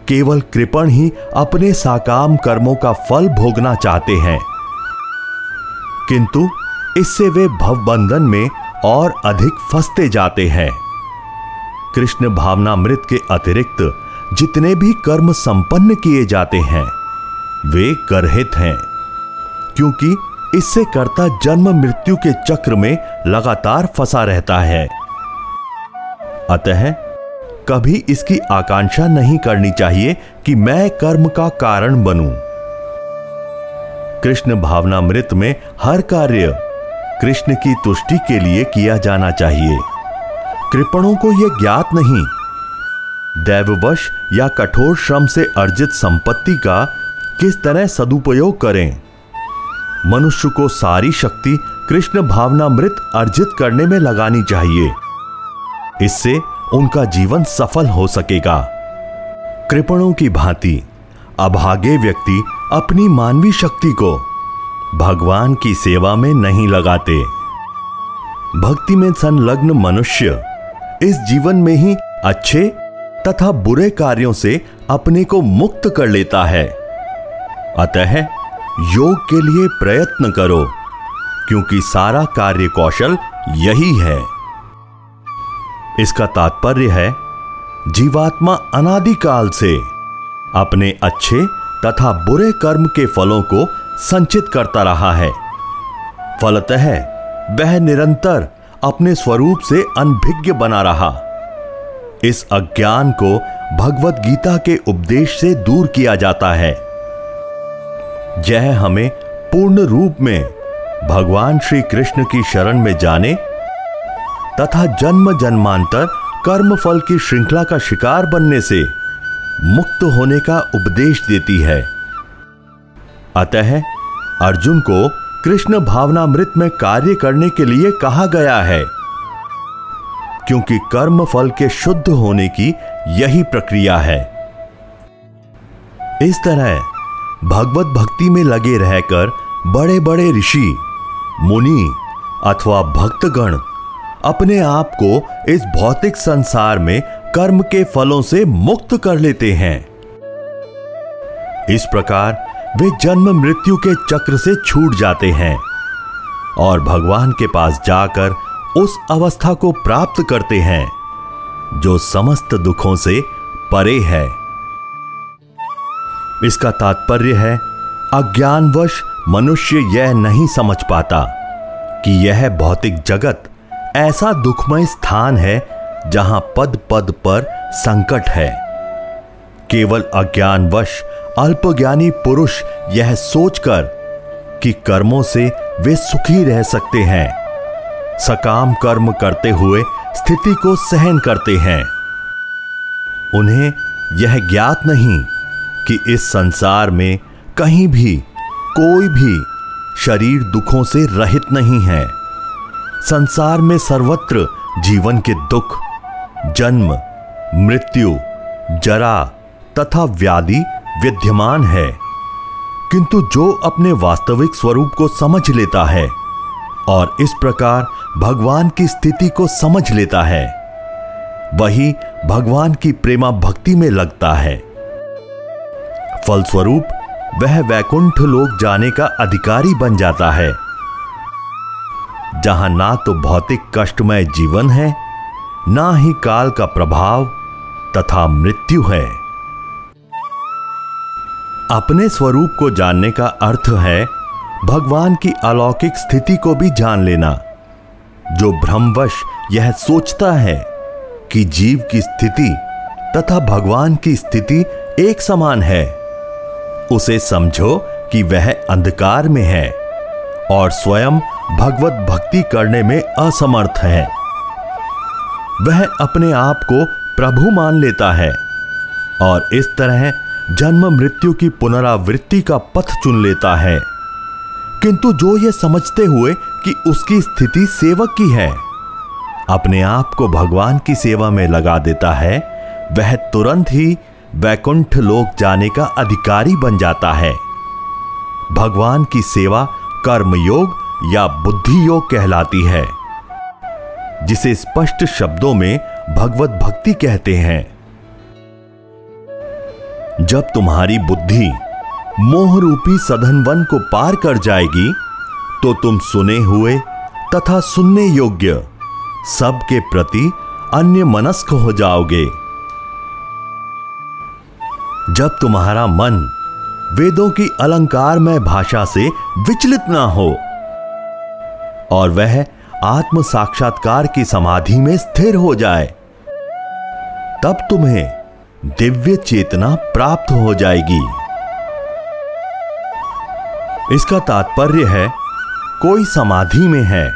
केवल कृपण ही अपने साकाम कर्मों का फल भोगना चाहते हैं। किंतु इससे वे भवबंधन में और अधिक फंसते जाते हैं कृष्ण भावनामृत के अतिरिक्त जितने भी कर्म संपन्न किए जाते हैं, वे करहित हैं, क्योंकि इससे कर्ता जन्म मृत्यु के चक्र में लगातार फंसा रहता है अतः कभी इसकी आकांक्षा नहीं करनी चाहिए कि मैं कर्म का कारण बनूं। कृष्ण भावनामृत में हर कार्य कृष्ण की तुष्टि के लिए किया जाना चाहिए। कृपणों को यह ज्ञात नहीं। दैववश या कठोर श्रम से अर्जित संपत्ति का किस तरह सदुपयोग करें? मनुष्य को सारी शक्ति कृष्ण भावनामृत अर्जित करने में लगानी चाहिए। इससे उनका जीवन सफल हो सकेगा। कृपणों की भांति अभागे व्यक्ति अपनी मानवीय शक्ति को भगवान की सेवा में नहीं लगाते। भक्ति में संलग्न मनुष्य इस जीवन में ही अच्छे तथा बुरे कार्यों से अपने को मुक्त कर लेता है। अतः योग के लिए प्रयत्न करो, क्योंकि सारा कार्य कौशल यही है। इसका तात्पर्य है, जीवात्मा अनादिकाल से अपने अच्छे तथा बुरे कर्म के फलों को संचित करता रहा है। फलतः वह निरंतर अपने स्वरूप से अनभिज्ञ बना रहा। इस अज्ञान को भगवत गीता के उपदेश से दूर किया जाता है। यह हमें पूर्ण रूप में भगवान श्री कृष्ण की शरण में जाने तथा जन्म जन्मांतर कर्म फल की श्रृंखला का शिकार बनने से मुक्त होने का उपदेश देती है। अतः अर्जुन को कृष्ण भावनामृत में कार्य करने के लिए कहा गया है, क्योंकि कर्म फल के शुद्ध होने की यही प्रक्रिया है। इस तरह भगवत भक्ति में लगे रहकर बड़े बड़े ऋषि, मुनि अथवा भक्तगण अपने आप को इस भौतिक संसार में कर्म के फलों से मुक्त कर लेते हैं। इस प्रकार वे जन्म मृत्यु के चक्र से छूट जाते हैं और भगवान के पास जाकर उस अवस्था को प्राप्त करते हैं, जो समस्त दुखों से परे है। इसका तात्पर्य है, अज्ञानवश मनुष्य यह नहीं समझ पाता कि यह भौतिक जगत ऐसा दुखमय स्थान है जहाँ पद पद पर संकट है। केवल अज्ञानवश अल्पज्ञानी पुरुष यह सोचकर कि कर्मों से वे सुखी रह सकते हैं। सकाम कर्म करते हुए स्थिति को सहन करते हैं। उन्हें यह ज्ञात नहीं कि इस संसार में कहीं भी, कोई भी शरीर दुखों से रहित नहीं है। संसार में सर्वत्र जीवन के दुख जन्म, मृत्यु, जरा तथा व्याधि विद्यमान है। किंतु जो अपने वास्तविक स्वरूप को समझ लेता है और इस प्रकार भगवान की स्थिति को समझ लेता है, वही भगवान की प्रेमा भक्ति में लगता है। फलस्वरूप, वह वैकुंठ लोक जाने का अधिकारी बन जाता है। जहाँ ना तो भौतिक कष्टमय जीवन है ना ही काल का प्रभाव तथा मृत्यु है। अपने स्वरूप को जानने का अर्थ है भगवान की अलौकिक स्थिति को भी जान लेना। जो भ्रमवश यह सोचता है कि जीव की स्थिति तथा भगवान की स्थिति एक समान है, उसे समझो कि वह अंधकार में है और स्वयं भगवत भक्ति करने में असमर्थ है। वह अपने आप को प्रभु मान लेता है और इस तरह जन्म मृत्यु की पुनरावृत्ति का पथ चुन लेता है। किंतु जो यह समझते हुए कि उसकी स्थिति सेवक की है, अपने आप को भगवान की सेवा में लगा देता है, वह तुरंत ही वैकुंठ लोक जाने का अधिकारी बन जाता है। भगवान की सेवा कर्म योग या बुद्धि योग कहलाती है। जिसे स्पष्ट शब्दों में भगवत भक्ति कहते हैं। जब तुम्हारी बुद्धि मोह रूपी सधन वन को पार कर जाएगी तो तुम सुने हुए तथा सुनने योग्य सबके प्रति अन्य मनस्क हो जाओगे। जब तुम्हारा मन वेदों की अलंकार में भाषा से विचलित ना हो, और वह आत्म साक्षात्कार की समाधि में स्थिर हो जाए, तब तुम्हें दिव्य चेतना प्राप्त हो जाएगी। इसका तात्पर्य है, कोई समाधि में है।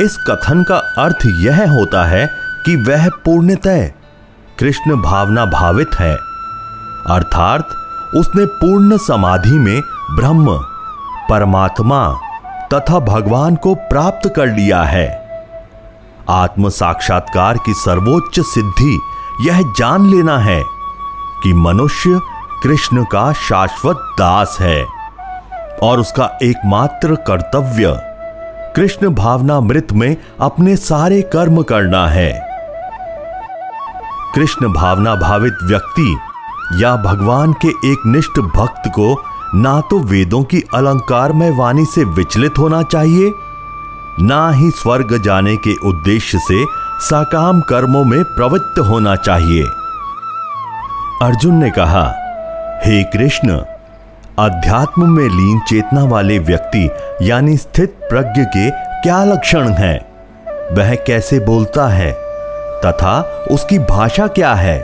इस कथन का अर्थ यह होता है कि वह पूर्णतः कृष्ण भावना भावित है। अर्थात, उसने पूर्ण समाधि में ब्रह्म, परमात्मा तथा भगवान को प्राप्त कर लिया है। आत्म साक्षात्कार की सर्वोच्च सिद्धि यह जान लेना है कि मनुष्य कृष्ण का शाश्वत दास है और उसका एकमात्र कर्तव्य कृष्ण भावना मृत में अपने सारे कर्म करना है। कृष्ण भावना भावित व्यक्ति या भगवान के एक निष्ठ भक्त को ना तो वेदों की अलंकार में वाणी से विचलित होना चाहिए, ना ही स्वर्ग जाने के उद्देश्य से साकाम कर्मों में प्रवृत्त होना चाहिए। अर्जुन ने कहा, हे कृष्ण, अध्यात्म में लीन चेतना वाले व्यक्ति, यानी स्थित प्रज्ञ के क्या लक्षण हैं? वह कैसे बोलता है? तथा उसकी भाषा क्या है?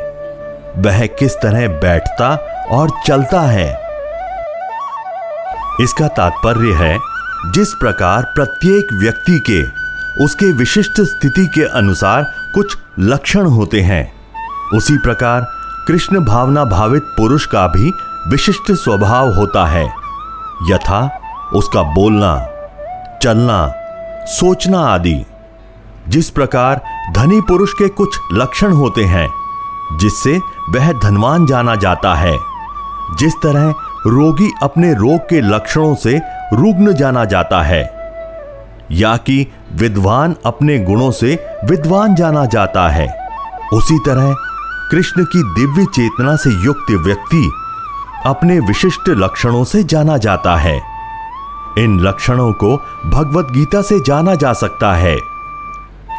वह किस तरह बैठता और चलता है? इसका तात्पर्य है, जिस प्रकार प्रत्येक व्यक्ति के, उसके विशिष्ट स्थिति के अनुसार कुछ लक्षण होते हैं, उसी प्रकार कृष्ण भावना भावित पुरुष का भी विशिष्ट स्वभाव होता है। यथा उसका बोलना, चलना, सोचना आदि, जिस प्रकार धनी पुरुष के कुछ लक्षण होते हैं, जिससे वह धनवान जाना जाता है, जिस तरह रोगी अपने रोग के लक्षणों से रुग्ण जाना जाता है, या कि विद्वान अपने गुणों से विद्वान जाना जाता है। उसी तरह कृष्ण की दिव्य चेतना से युक्त व्यक्ति अपने विशिष्ट लक्षणों से जाना जाता है। इन लक्षणों को भगवत गीता से जाना जा सकता है।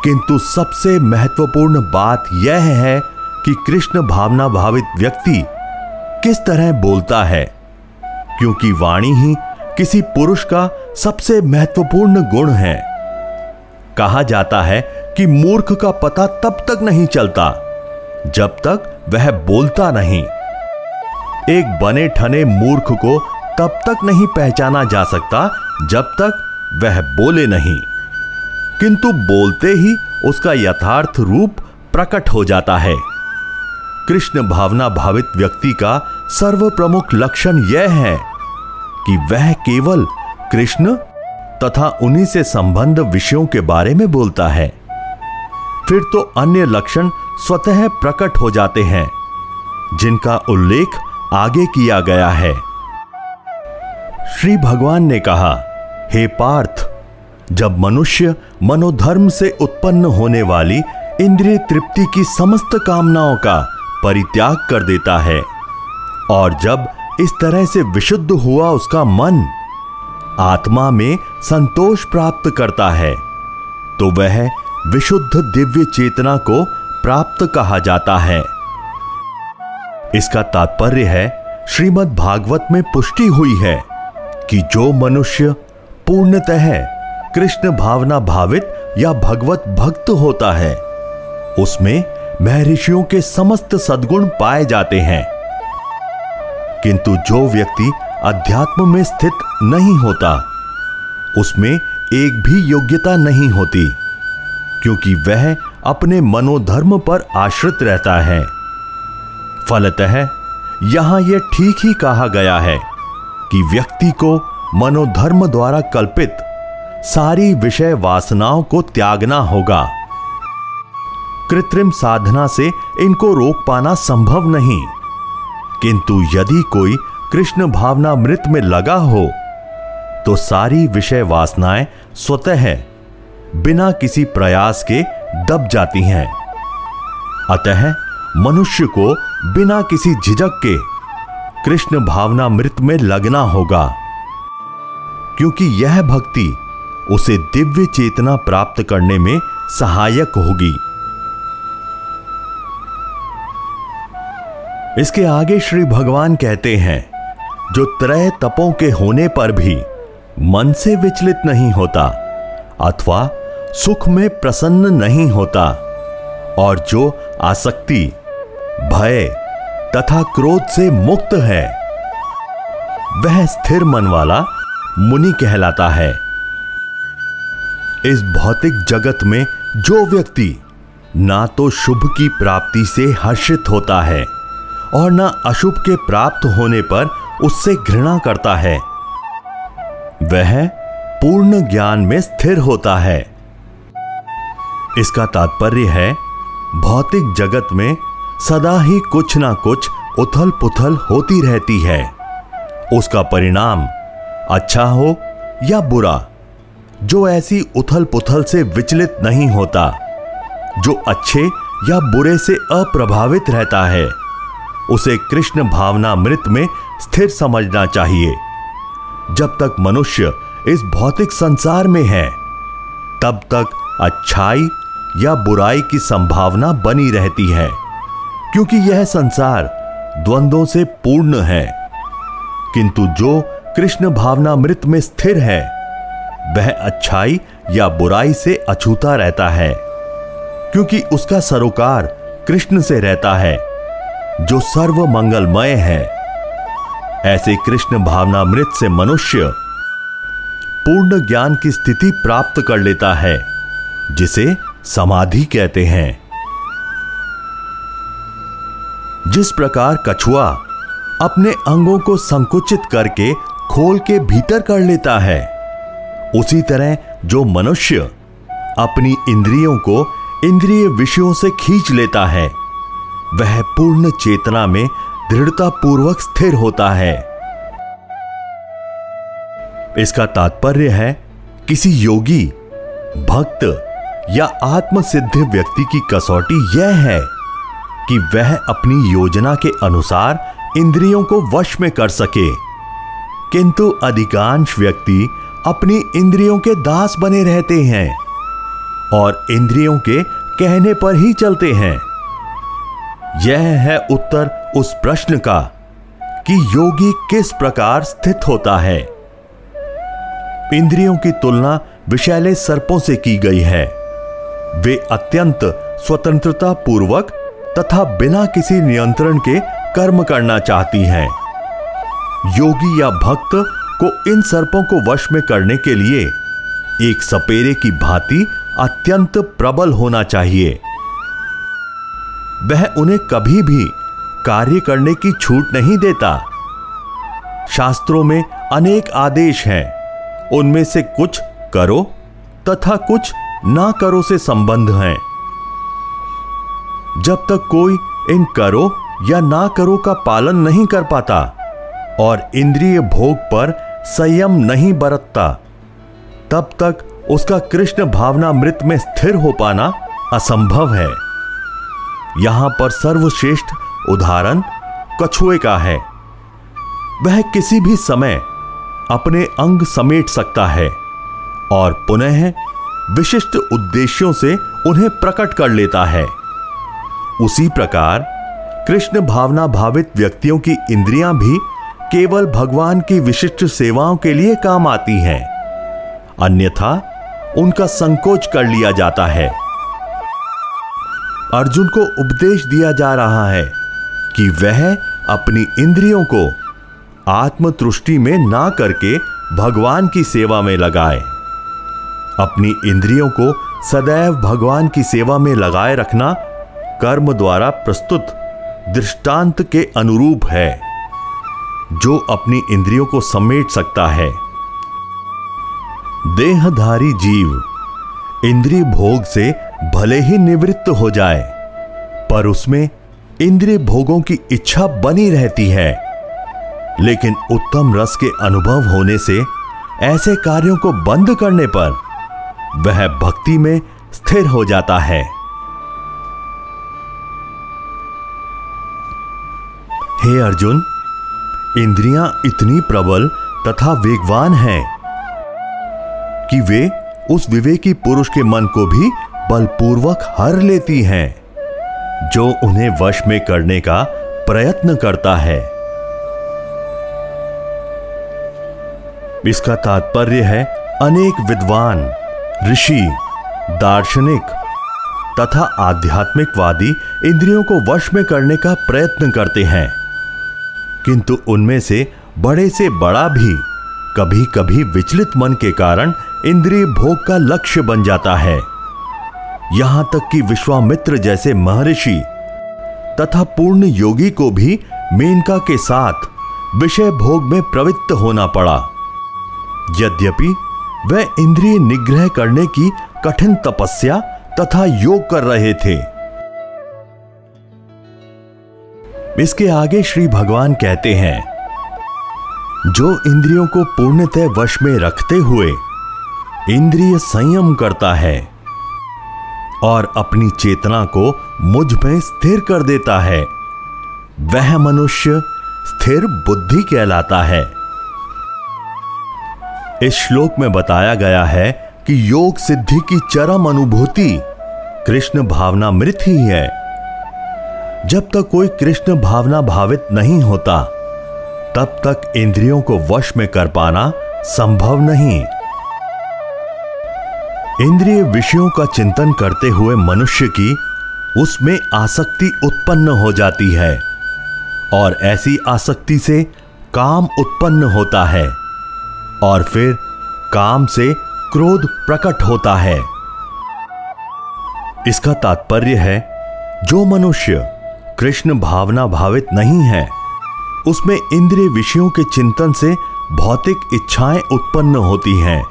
किंतु सबसे महत्वपूर्ण बात यह है कि कृष्ण भावना भावित व्यक्ति किस तरह बोलता है। क्योंकि वाणी ही किसी पुरुष का सबसे महत्वपूर्ण गुण है। कहा जाता है कि मूर्ख का पता तब तक नहीं चलता, जब तक वह बोलता नहीं। एक बने ठने मूर्ख को तब तक नहीं पहचाना जा सकता, जब तक वह बोले नहीं। किंतु बोलते ही उसका यथार्थ रूप प्रकट हो जाता है। कृष्ण भावना भावित व्यक्ति का सर्व प्रमुख लक्षण यह है कि वह केवल कृष्ण तथा उन्हीं से संबंध विषयों के बारे में बोलता है। फिर तो अन्य लक्षण स्वतः प्रकट हो जाते हैं, जिनका उल्लेख आगे किया गया है। श्री भगवान ने कहा, हे पार्थ, जब मनुष्य मनोधर्म से उत्पन्न होने वाली इंद्रिय तृप्ति की समस्त कामनाओं का परित्याग कर देता है और जब इस तरह से विशुद्ध हुआ उसका मन, आत्मा में संतोष प्राप्त करता है तो वह विशुद्ध दिव्य चेतना को प्राप्त कहा जाता है। इसका तात्पर्य है, श्रीमद् भागवत में पुष्टि हुई है कि जो मनुष्य पूर्णतः कृष्ण भावना भावित या भगवत भक्त होता है, उसमें महर्षियों के समस्त सद्गुण पाए जाते हैं। किंतु जो व्यक्ति अध्यात्म में स्थित नहीं होता, उसमें एक भी योग्यता नहीं होती, क्योंकि वह अपने मनोधर्म पर आश्रित रहता है। फलतः, यहाँ यह ठीक ही कहा गया है कि व्यक्ति को मनोधर्म द्वारा कल्पित सारी विषय वासनाओं को त्यागना होगा। कृत्रिम साधना से इनको रोक पाना संभव नहीं। किंतु यदि कोई कृष्ण भावना मृत में लगा हो तो सारी विषय वासनाएँ स्वतः बिना किसी प्रयास के दब जाती हैं। अतः मनुष्य को बिना किसी झिझक के कृष्ण भावना मृत में लगना होगा, क्योंकि यह भक्ति उसे दिव्य चेतना प्राप्त करने में सहायक होगी। इसके आगे श्री भगवान कहते हैं, जो त्रय तपों के होने पर भी मन से विचलित नहीं होता, अथवा सुख में प्रसन्न नहीं होता, और जो आसक्ति, भय तथा क्रोध से मुक्त है, वह स्थिर मन वाला मुनि कहलाता है। इस भौतिक जगत में जो व्यक्ति ना तो शुभ की प्राप्ति से हर्षित होता है और ना अशुभ के प्राप्त होने पर उससे घृणा करता है। वह पूर्ण ज्ञान में स्थिर होता है। इसका तात्पर्य है, भौतिक जगत में सदा ही कुछ ना कुछ उथल पुथल होती रहती है। उसका परिणाम अच्छा हो या बुरा, जो ऐसी उथल पुथल से विचलित नहीं होता, जो अच्छे या बुरे से अप्रभावित रहता है। उसे कृष्ण भावना मृत में स्थिर समझना चाहिए। जब तक मनुष्य इस भौतिक संसार में है, तब तक अच्छाई या बुराई की संभावना बनी रहती है, क्योंकि यह संसार द्वंद्वों से पूर्ण है। किंतु जो कृष्ण भावना मृत में स्थिर है, वह अच्छाई या बुराई से अछूता रहता है, क्योंकि उसका सरोकार कृष्ण से रहता है। जो सर्व मंगलमय है। ऐसे कृष्ण भावनामृत से मनुष्य पूर्ण ज्ञान की स्थिति प्राप्त कर लेता है, जिसे समाधि कहते हैं। जिस प्रकार कछुआ अपने अंगों को संकुचित करके खोल के भीतर कर लेता है, उसी तरह जो मनुष्य अपनी इंद्रियों को इंद्रिय विषयों से खींच लेता है वह पूर्ण चेतना में दृढ़ता पूर्वक स्थिर होता है। इसका तात्पर्य है, किसी योगी, भक्त या आत्म सिद्ध व्यक्ति की कसौटी यह है कि वह अपनी योजना के अनुसार इंद्रियों को वश में कर सके। किंतु अधिकांश व्यक्ति अपनी इंद्रियों के दास बने रहते हैं और इंद्रियों के कहने पर ही चलते हैं। यह है उत्तर उस प्रश्न का, कि योगी किस प्रकार स्थित होता है। इंद्रियों की तुलना विषैले सर्पों से की गई है। वे अत्यंत स्वतंत्रता पूर्वक तथा बिना किसी नियंत्रण के कर्म करना चाहती हैं। योगी या भक्त को इन सर्पों को वश में करने के लिए एक सपेरे की भांति अत्यंत प्रबल होना चाहिए। वह उन्हें कभी भी कार्य करने की छूट नहीं देता। शास्त्रों में अनेक आदेश हैं। उनमें से कुछ करो तथा कुछ ना करो से संबंध हैं। जब तक कोई इन करो या ना करो का पालन नहीं कर पाता और इंद्रिय भोग पर संयम नहीं बरतता, तब तक उसका कृष्ण भावना मृत में स्थिर हो पाना असंभव है। यहाँ पर सर्वश्रेष्ठ उदाहरण कछुए का है। वह किसी भी समय अपने अंग समेट सकता है और पुनः विशिष्ट उद्देश्यों से उन्हें प्रकट कर लेता है। उसी प्रकार कृष्ण भावना भावित व्यक्तियों की इंद्रियाँ भी केवल भगवान की विशिष्ट सेवाओं के लिए काम आती हैं। अन्यथा उनका संकोच कर लिया जाता है। अर्जुन को उपदेश दिया जा रहा है कि वह अपनी इंद्रियों को आत्मतुष्टि में ना करके भगवान की सेवा में लगाए। अपनी इंद्रियों को सदैव भगवान की सेवा में लगाए रखना कर्म द्वारा प्रस्तुत दृष्टांत के अनुरूप है, जो अपनी इंद्रियों को समेट सकता है। देहधारी जीव, इंद्रिय भोग से भले ही निवृत्त हो जाए, पर उसमें इंद्रिय भोगों की इच्छा बनी रहती है। लेकिन उत्तम रस के अनुभव होने से ऐसे कार्यों को बंद करने पर वह भक्ति में स्थिर हो जाता है। हे अर्जुन, इंद्रियाँ इतनी प्रबल तथा वेगवान हैं कि वे उस विवेकी पुरुष के मन को भी बलपूर्वक हर लेती हैं, जो उन्हें वश में करने का प्रयत्न करता है। इसका तात्पर्य है, अनेक विद्वान, ऋषि, दार्शनिक तथा आध्यात्मिकवादी इंद्रियों को वश में करने का प्रयत्न करते हैं। किंतु उनमें से बड़े से बड़ा भी कभी कभी विचलित मन के कारण इंद्रिय भोग का लक्ष्य बन जाता है। यहाँ तक कि विश्वामित्र जैसे महर्षि तथा पूर्ण योगी को भी मेनका के साथ विषय भोग में प्रवृत्त होना पड़ा। यद्यपि वह इंद्रिय निग्रह करने की कठिन तपस्या तथा योग कर रहे थे। इसके आगे श्री भगवान कहते हैं, जो इंद्रियों को पूर्णतः वश में रखते हुए इंद्रिय संयम करता है और अपनी चेतना को मुझमें स्थिर कर देता है। वह मनुष्य स्थिर बुद्धि कहलाता है। इस श्लोक में बताया गया है कि योग सिद्धि की चरम अनुभूति कृष्ण भावना मृत ही है। जब तक कोई कृष्ण भावना भावित नहीं होता, तब तक इंद्रियों को वश में कर पाना संभव नहीं। इंद्रिय विषयों का चिंतन करते हुए मनुष्य की उसमें आसक्ति उत्पन्न हो जाती है और ऐसी आसक्ति से काम उत्पन्न होता है और फिर काम से क्रोध प्रकट होता है। इसका तात्पर्य है, जो मनुष्य कृष्ण भावना भावित नहीं है, उसमें इंद्रिय विषयों के चिंतन से भौतिक इच्छाएँ उत्पन्न होती हैं।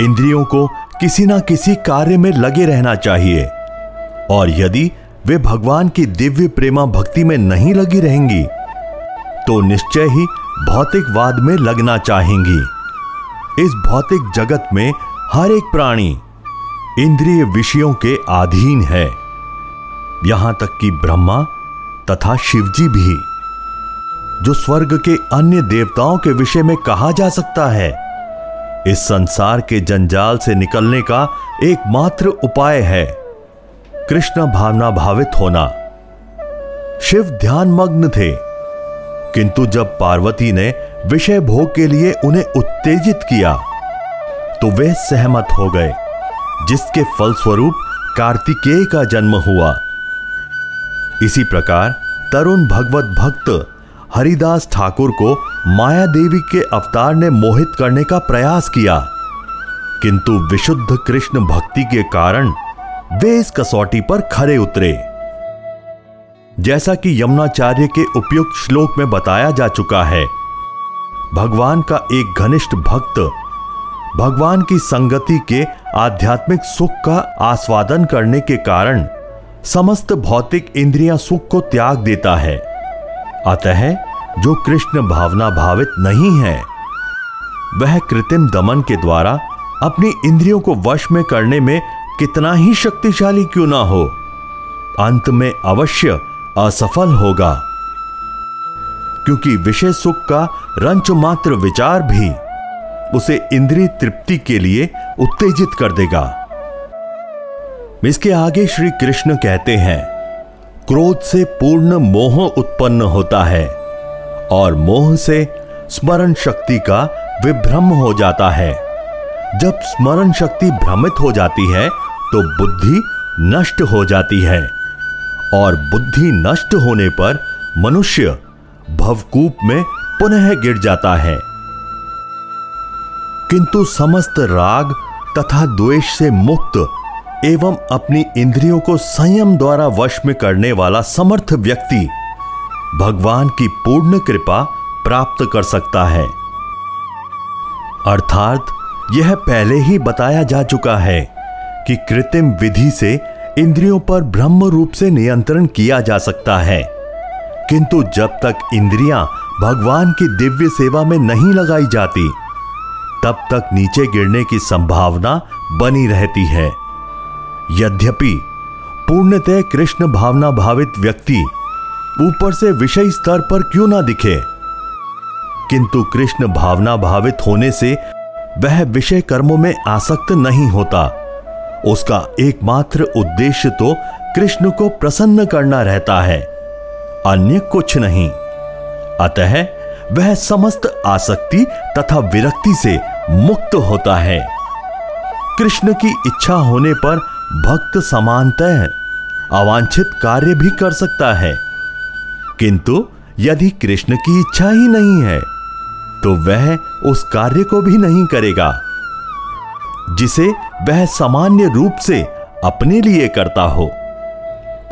इंद्रियों को किसी ना किसी कार्य में लगे रहना चाहिए। और यदि वे भगवान की दिव्य प्रेमा भक्ति में नहीं लगी रहेंगी तो निश्चय ही भौतिकवाद में लगना चाहेंगी। इस भौतिक जगत में हर एक प्राणी इंद्रिय विषयों के अधीन है। यहाँ तक कि ब्रह्मा तथा शिवजी भी, जो स्वर्ग के अन्य देवताओं के विषय में कहा जा सकता है। इस संसार के जंजाल से निकलने का एकमात्र उपाय है। कृष्ण भावना भावित होना। शिव ध्यान मग्न थे। किंतु जब पार्वती ने विषय भोग के लिए उन्हें उत्तेजित किया तो वे सहमत हो गए, जिसके फलस्वरूप कार्तिकेय का जन्म हुआ। इसी प्रकार तरुण भगवत भक्त हरिदास ठाकुर को माया देवी के अवतार ने मोहित करने का प्रयास किया। किंतु विशुद्ध कृष्ण भक्ति के कारण वे इस कसौटी पर खरे उतरे। जैसा कि यमुनाचार्य के उपयुक्त श्लोक में बताया जा चुका है, भगवान का एक घनिष्ठ भक्त भगवान की संगति के आध्यात्मिक सुख का आस्वादन करने के कारण समस्त भौतिक इंद्रियाँ सुख को त्याग देता है। अतः जो कृष्ण भावना भावित नहीं है, वह कृत्रिम दमन के द्वारा अपनी इंद्रियों को वश में करने में कितना ही शक्तिशाली क्यों ना हो, अंत में अवश्य असफल होगा। क्योंकि विषय सुख का रंच मात्र विचार भी उसे इंद्रिय तृप्ति के लिए उत्तेजित कर देगा। इसके आगे श्री कृष्ण कहते हैं क्रोध से पूर्ण मोह उत्पन्न होता है और मोह से स्मरण शक्ति का विभ्रम हो जाता है। जब स्मरण शक्ति भ्रमित हो जाती है तो बुद्धि नष्ट हो जाती है और बुद्धि नष्ट होने पर मनुष्य भवकूप में पुनः गिर जाता है। किंतु समस्त राग तथा द्वेष से मुक्त एवं अपनी इंद्रियों को संयम द्वारा वश में करने वाला समर्थ व्यक्ति भगवान की पूर्ण कृपा प्राप्त कर सकता है। अर्थात, यह पहले ही बताया जा चुका है कि कृत्रिम विधि से इंद्रियों पर ब्रह्म रूप से नियंत्रण किया जा सकता है। किंतु जब तक इंद्रियाँ भगवान की दिव्य सेवा में नहीं लगाई जाती, तब तक नीचे गिरने की संभावना बनी रहती है। यद्यपि पूर्णतः कृष्ण भावना भावित व्यक्ति ऊपर से विषय स्तर पर क्यों ना दिखे, किंतु कृष्ण भावना भावित होने से वह विषय कर्मों में आसक्त नहीं होता। उसका एकमात्र उद्देश्य तो कृष्ण को प्रसन्न करना रहता है, अन्य कुछ नहीं। अतः वह समस्त आसक्ति तथा विरक्ति से मुक्त होता है। कृष्ण की इच्छा होने पर भक्त समानतः अवांछित कार्य भी कर सकता है। किंतु यदि कृष्ण की इच्छा ही नहीं है तो वह उस कार्य को भी नहीं करेगा, जिसे वह सामान्य रूप से अपने लिए करता हो।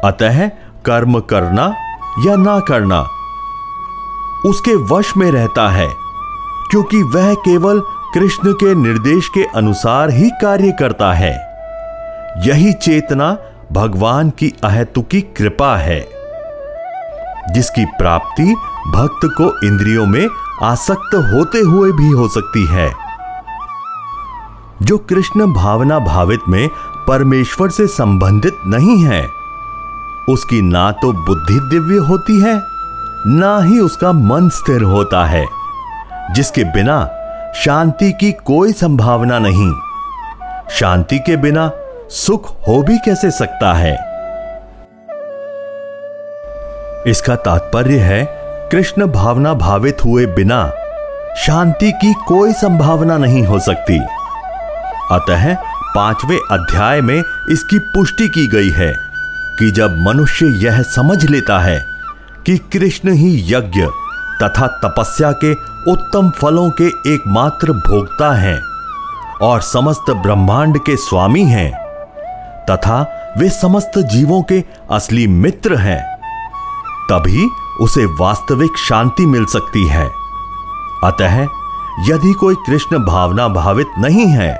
अतः कर्म करना या ना करना, उसके वश में रहता है, क्योंकि वह केवल कृष्ण के निर्देश के अनुसार ही कार्य करता है। यही चेतना भगवान की अहेतुकी कृपा है, जिसकी प्राप्ति भक्त को इंद्रियों में आसक्त होते हुए भी हो सकती है। जो कृष्ण भावना भावित में परमेश्वर से संबंधित नहीं है, उसकी ना तो बुद्धि दिव्य होती है, ना ही उसका मन स्थिर होता है, जिसके बिना शांति की कोई संभावना नहीं। शांति के बिना सुख हो भी कैसे सकता है? इसका तात्पर्य है, कृष्ण भावना भावित हुए बिना शांति की कोई संभावना नहीं हो सकती। अतः पाँचवें अध्याय में इसकी पुष्टि की गई है कि जब मनुष्य यह समझ लेता है कि कृष्ण ही यज्ञ तथा तपस्या के उत्तम फलों के एकमात्र भोक्ता हैं और समस्त ब्रह्मांड के स्वामी हैं तथा वे समस्त जीवों के असली मित्र हैं। तभी उसे वास्तविक शांति मिल सकती है। अतः यदि कोई कृष्ण भावना भावित नहीं है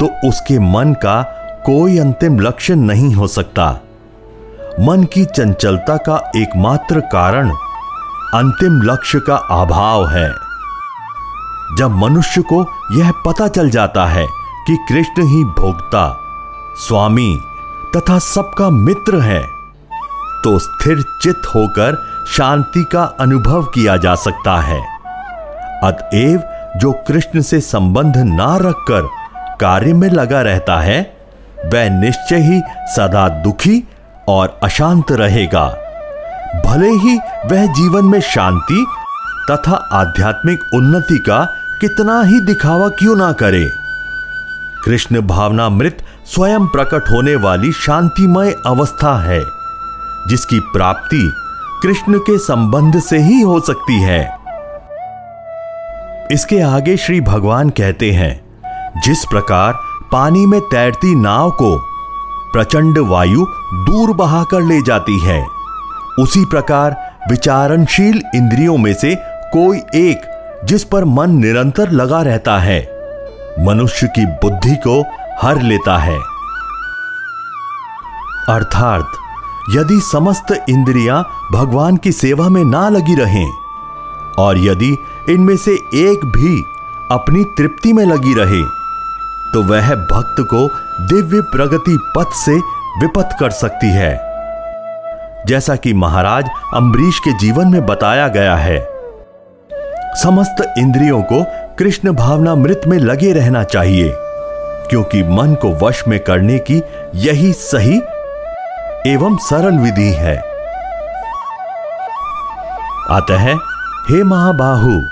तो उसके मन का कोई अंतिम लक्ष्य नहीं हो सकता। मन की चंचलता का एकमात्र कारण अंतिम लक्ष्य का अभाव है। जब मनुष्य को यह पता चल जाता है कि कृष्ण ही भोक्ता स्वामी तथा सबका मित्र है तो स्थिर चित होकर शांति का अनुभव किया जा सकता है। अतएव जो कृष्ण से संबंध ना रखकर कार्य में लगा रहता है, वह निश्चय ही सदा दुखी और अशांत रहेगा। भले ही वह जीवन में शांति तथा आध्यात्मिक उन्नति का कितना ही दिखावा क्यों ना करे। कृष्ण भावनामृत स्वयं प्रकट होने वाली शांतिमय अवस्था है, जिसकी प्राप्ति कृष्ण के संबंध से ही हो सकती है। इसके आगे श्री भगवान कहते हैं, जिस प्रकार पानी में तैरती नाव को प्रचंड वायु दूर बहाकर ले जाती है, उसी प्रकार विचारणशील इंद्रियों में से कोई एक जिस पर मन निरंतर लगा रहता है, मनुष्य की बुद्धि को हर लेता है। अर्थात, यदि समस्त इंद्रियाँ भगवान की सेवा में ना लगी रहें, और यदि इनमें से एक भी अपनी तृप्ति में लगी रहे तो वह भक्त को दिव्य प्रगति पथ से विपत कर सकती है। जैसा कि महाराज अम्बरीश के जीवन में बताया गया है, समस्त इंद्रियों को कृष्ण भावना मृत में लगे रहना चाहिए। क्योंकि मन को वश में करने की यही सही एवं सरल विधि है। अतः हे महाबाहु,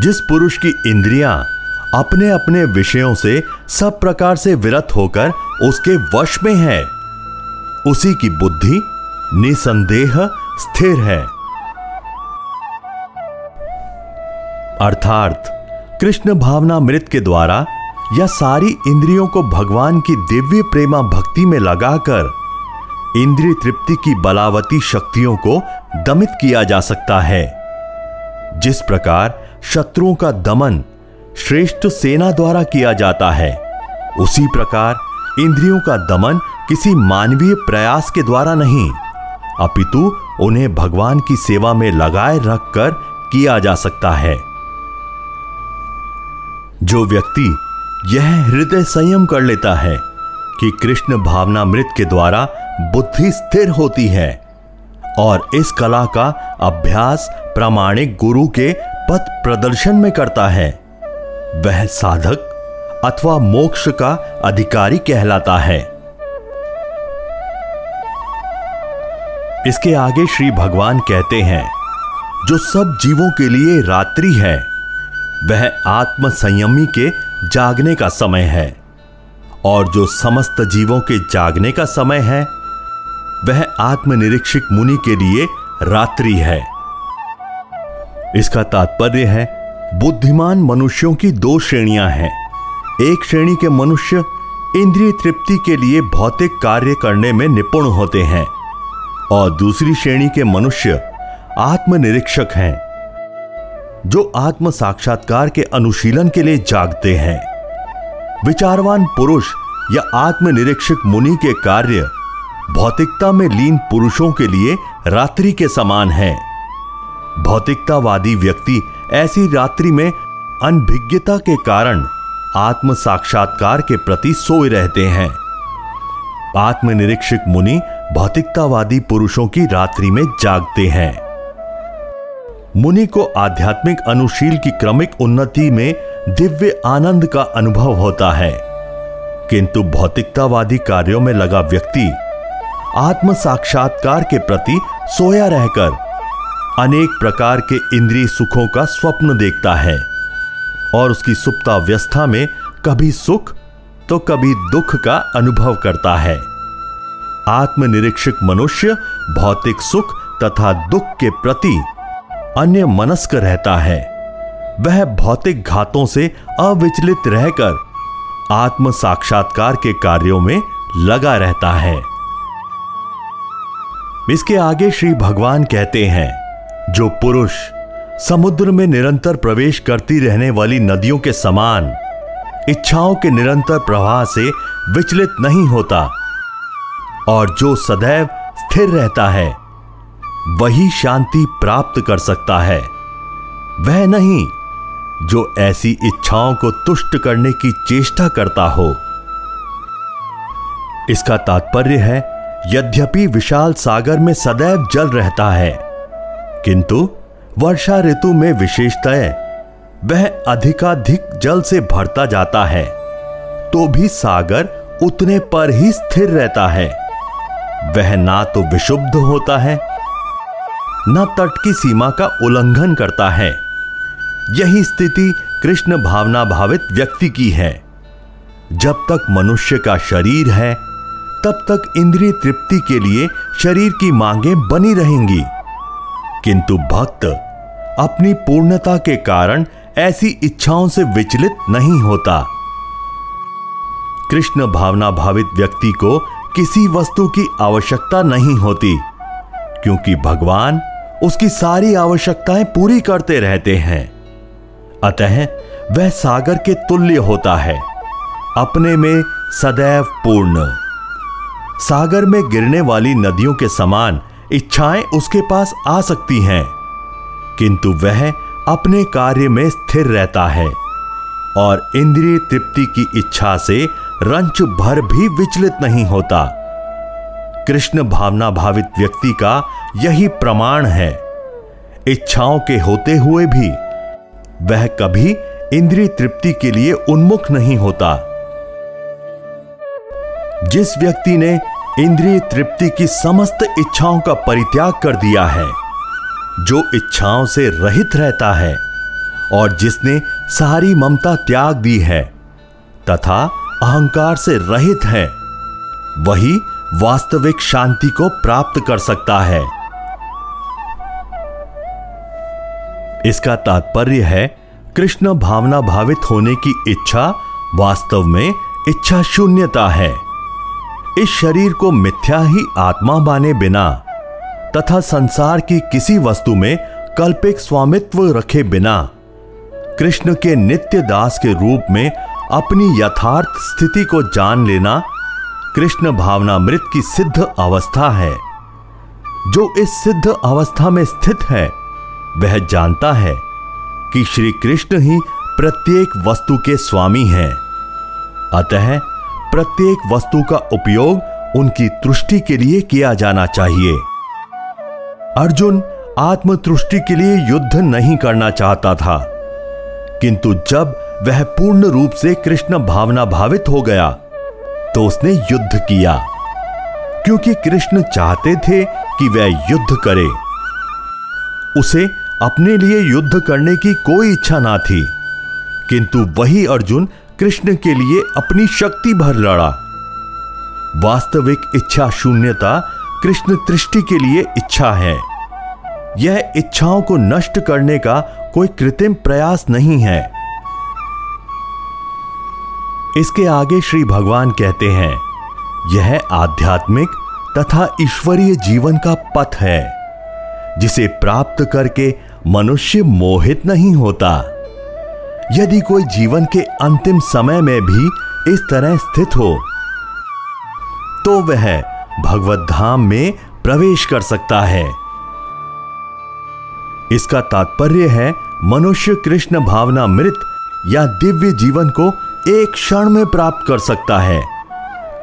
जिस पुरुष की इंद्रियाँ अपने अपने विषयों से सब प्रकार से विरत होकर उसके वश में है, उसी की बुद्धि निसंदेह स्थिर है। अर्थात, कृष्ण भावना मृत के द्वारा या सारी इंद्रियों को भगवान की दिव्य प्रेमा भक्ति में लगाकर इंद्रिय तृप्ति की बलावती शक्तियों को दमित किया जा सकता है। जिस प्रकार शत्रुओं का दमन श्रेष्ठ सेना द्वारा किया जाता है, उसी प्रकार इंद्रियों का दमन किसी मानवीय प्रयास के द्वारा नहीं, अपितु उन्हें भगवान की सेवा में लगाए रखकर किया जा सकता है। जो व्यक्ति यह हृदय संयम कर लेता है कि कृष्ण भावना मृत के द्वारा बुद्धि स्थिर होती है और इस कला का अभ्यास प्रामाणिक गुरु के पथ प्रदर्शन में करता है। वह साधक अथवा मोक्ष का अधिकारी कहलाता है। इसके आगे श्री भगवान कहते हैं, जो सब जीवों के लिए रात्रि है, वह आत्म संयमी के जागने का समय है। और जो समस्त जीवों के जागने का समय है, वह आत्मनिरीक्षक मुनि के लिए रात्रि है। इसका तात्पर्य है, बुद्धिमान मनुष्यों की दो श्रेणियाँ हैं। एक श्रेणी के मनुष्य इंद्रिय तृप्ति के लिए भौतिक कार्य करने में निपुण होते हैं, और दूसरी श्रेणी के मनुष्य आत्मनिरीक्षक हैं। जो आत्म साक्षात्कार के अनुशीलन के लिए जागते हैं। विचारवान पुरुष या आत्मनिरीक्षक मुनि के कार्य भौतिकता में लीन पुरुषों के लिए रात्रि के समान है। भौतिकतावादी व्यक्ति ऐसी रात्रि में अनभिज्ञता के कारण आत्म साक्षात्कार के प्रति सोए रहते हैं। आत्मनिरीक्षक मुनि भौतिकतावादी पुरुषों की रात्रि में जागते हैं। मुनि को आध्यात्मिक अनुशील की क्रमिक उन्नति में दिव्य आनंद का अनुभव होता है। किंतु भौतिकतावादी कार्यों में लगा व्यक्ति आत्म साक्षात्कार के प्रति सोया रहकर अनेक प्रकार के इंद्रिय सुखों का स्वप्न देखता है और उसकी सुप्तावस्था में कभी सुख तो कभी दुख का अनुभव करता है। आत्मनिरीक्षक मनुष्य भौतिक सुख तथा दुख के प्रति अन्य मनस्क रहता है। वह भौतिक घातों से अविचलित रहकर आत्म साक्षात्कार के कार्यों में लगा रहता है। इसके आगे श्री भगवान कहते हैं, जो पुरुष समुद्र में निरंतर प्रवेश करती रहने वाली नदियों के समान इच्छाओं के निरंतर प्रवाह से विचलित नहीं होता और जो सदैव स्थिर रहता है। वही शांति प्राप्त कर सकता है। वह नहीं, जो ऐसी इच्छाओं को तुष्ट करने की चेष्टा करता हो। इसका तात्पर्य है, यद्यपि विशाल सागर में सदैव जल रहता है, किंतु वर्षा ऋतु में विशेषतः वह अधिकाधिक जल से भरता जाता है तो भी सागर उतने पर ही स्थिर रहता है। वह ना तो विशुद्ध होता है न तट की सीमा का उल्लंघन करता है। यही स्थिति कृष्ण भावना भावित व्यक्ति की है। जब तक मनुष्य का शरीर है, तब तक इंद्रिय तृप्ति के लिए शरीर की मांगे बनी रहेंगी। किंतु भक्त अपनी पूर्णता के कारण ऐसी इच्छाओं से विचलित नहीं होता। कृष्ण भावना भावित व्यक्ति को किसी वस्तु की आवश्यकता नहीं होती, क्योंकि भगवान उसकी सारी आवश्यकताएँ पूरी करते रहते हैं। अतः वह सागर के तुल्य होता है, अपने में सदैव पूर्ण। सागर में गिरने वाली नदियों के समान इच्छाएँ उसके पास आ सकती हैं, किंतु वह अपने कार्य में स्थिर रहता है और इंद्रिय तृप्ति की इच्छा से रंच भर भी विचलित नहीं होता। कृष्ण भावना भावित व्यक्ति का यही प्रमाण है। इच्छाओं के होते हुए भी वह कभी इंद्रिय तृप्ति के लिए उन्मुख नहीं होता। जिस व्यक्ति ने इंद्रिय तृप्ति की समस्त इच्छाओं का परित्याग कर दिया है, जो इच्छाओं से रहित रहता है और जिसने सारी ममता त्याग दी है तथा अहंकार से रहित है, वही वास्तविक शांति को प्राप्त कर सकता है। इसका तात्पर्य है, कृष्ण भावना भावित होने की इच्छा वास्तव में इच्छा शून्यता है। इस शरीर को मिथ्या ही आत्मा माने बिना तथा संसार की किसी वस्तु में कल्पिक स्वामित्व रखे बिना कृष्ण के नित्य दास के रूप में अपनी यथार्थ स्थिति को जान लेना कृष्ण भावनामृत की सिद्ध अवस्था है। जो इस सिद्ध अवस्था में स्थित है, वह जानता है कि श्री कृष्ण ही प्रत्येक वस्तु के स्वामी हैं। अतः प्रत्येक वस्तु का उपयोग उनकी तुष्टि के लिए किया जाना चाहिए। अर्जुन आत्मतुष्टि के लिए युद्ध नहीं करना चाहता था, किंतु जब वह पूर्ण रूप से कृष्ण भावना भावित हो गया तो उसने युद्ध किया, क्योंकि कृष्ण चाहते थे कि वह युद्ध करे। उसे अपने लिए युद्ध करने की कोई इच्छा ना थी, किंतु वही अर्जुन कृष्ण के लिए अपनी शक्ति भर लड़ा। वास्तविक इच्छा शून्यता कृष्ण दृष्टि के लिए इच्छा है। यह इच्छाओं को नष्ट करने का कोई कृत्रिम प्रयास नहीं है। इसके आगे श्री भगवान कहते हैं, यह आध्यात्मिक तथा ईश्वरीय जीवन का पथ है, जिसे प्राप्त करके मनुष्य मोहित नहीं होता। यदि कोई जीवन के अंतिम समय में भी इस तरह स्थित हो तो वह भगवत धाम में प्रवेश कर सकता है। इसका तात्पर्य है, मनुष्य कृष्ण भावना मृत या दिव्य जीवन को एक क्षण में प्राप्त कर सकता है।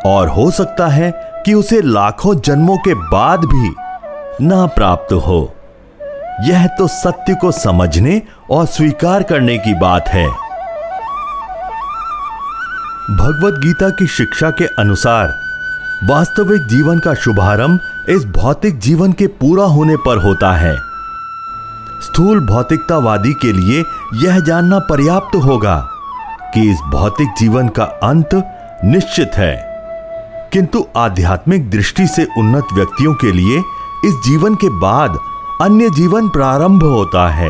और हो सकता है कि उसे लाखों जन्मों के बाद भी ना प्राप्त हो। यह तो सत्य को समझने और स्वीकार करने की बात है। भगवत गीता की शिक्षा के अनुसार, वास्तविक जीवन का शुभारंभ इस भौतिक जीवन के पूरा होने पर होता है। स्थूल भौतिकतावादी के लिए यह जानना पर्याप्त होगा कि इस भौतिक जीवन का अंत निश्चित है। किंतु आध्यात्मिक दृष्टि से उन्नत व्यक्तियों के लिए इस जीवन के बाद अन्य जीवन प्रारंभ होता है।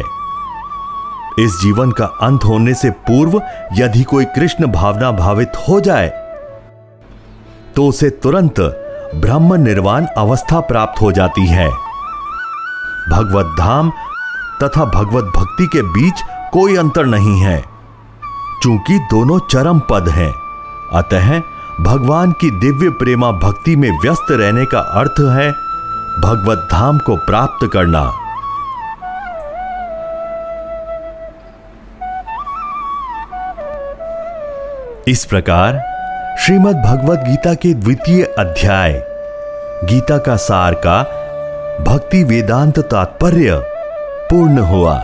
इस जीवन का अंत होने से पूर्व यदि कोई कृष्ण भावना भावित हो जाए तो उसे तुरंत ब्रह्म निर्वाण अवस्था प्राप्त हो जाती है। भगवत धाम तथा भगवत भक्ति के बीच कोई अंतर नहीं है। चूँकि दोनों चरम पद हैं। अतः भगवान की दिव्य प्रेमा भक्ति में व्यस्त रहने का अर्थ है, भगवत धाम को प्राप्त करना। इस प्रकार श्रीमद् भगवत गीता के द्वितीय अध्याय, गीता का सार का भक्ति वेदांत तात्पर्य पूर्ण हुआ।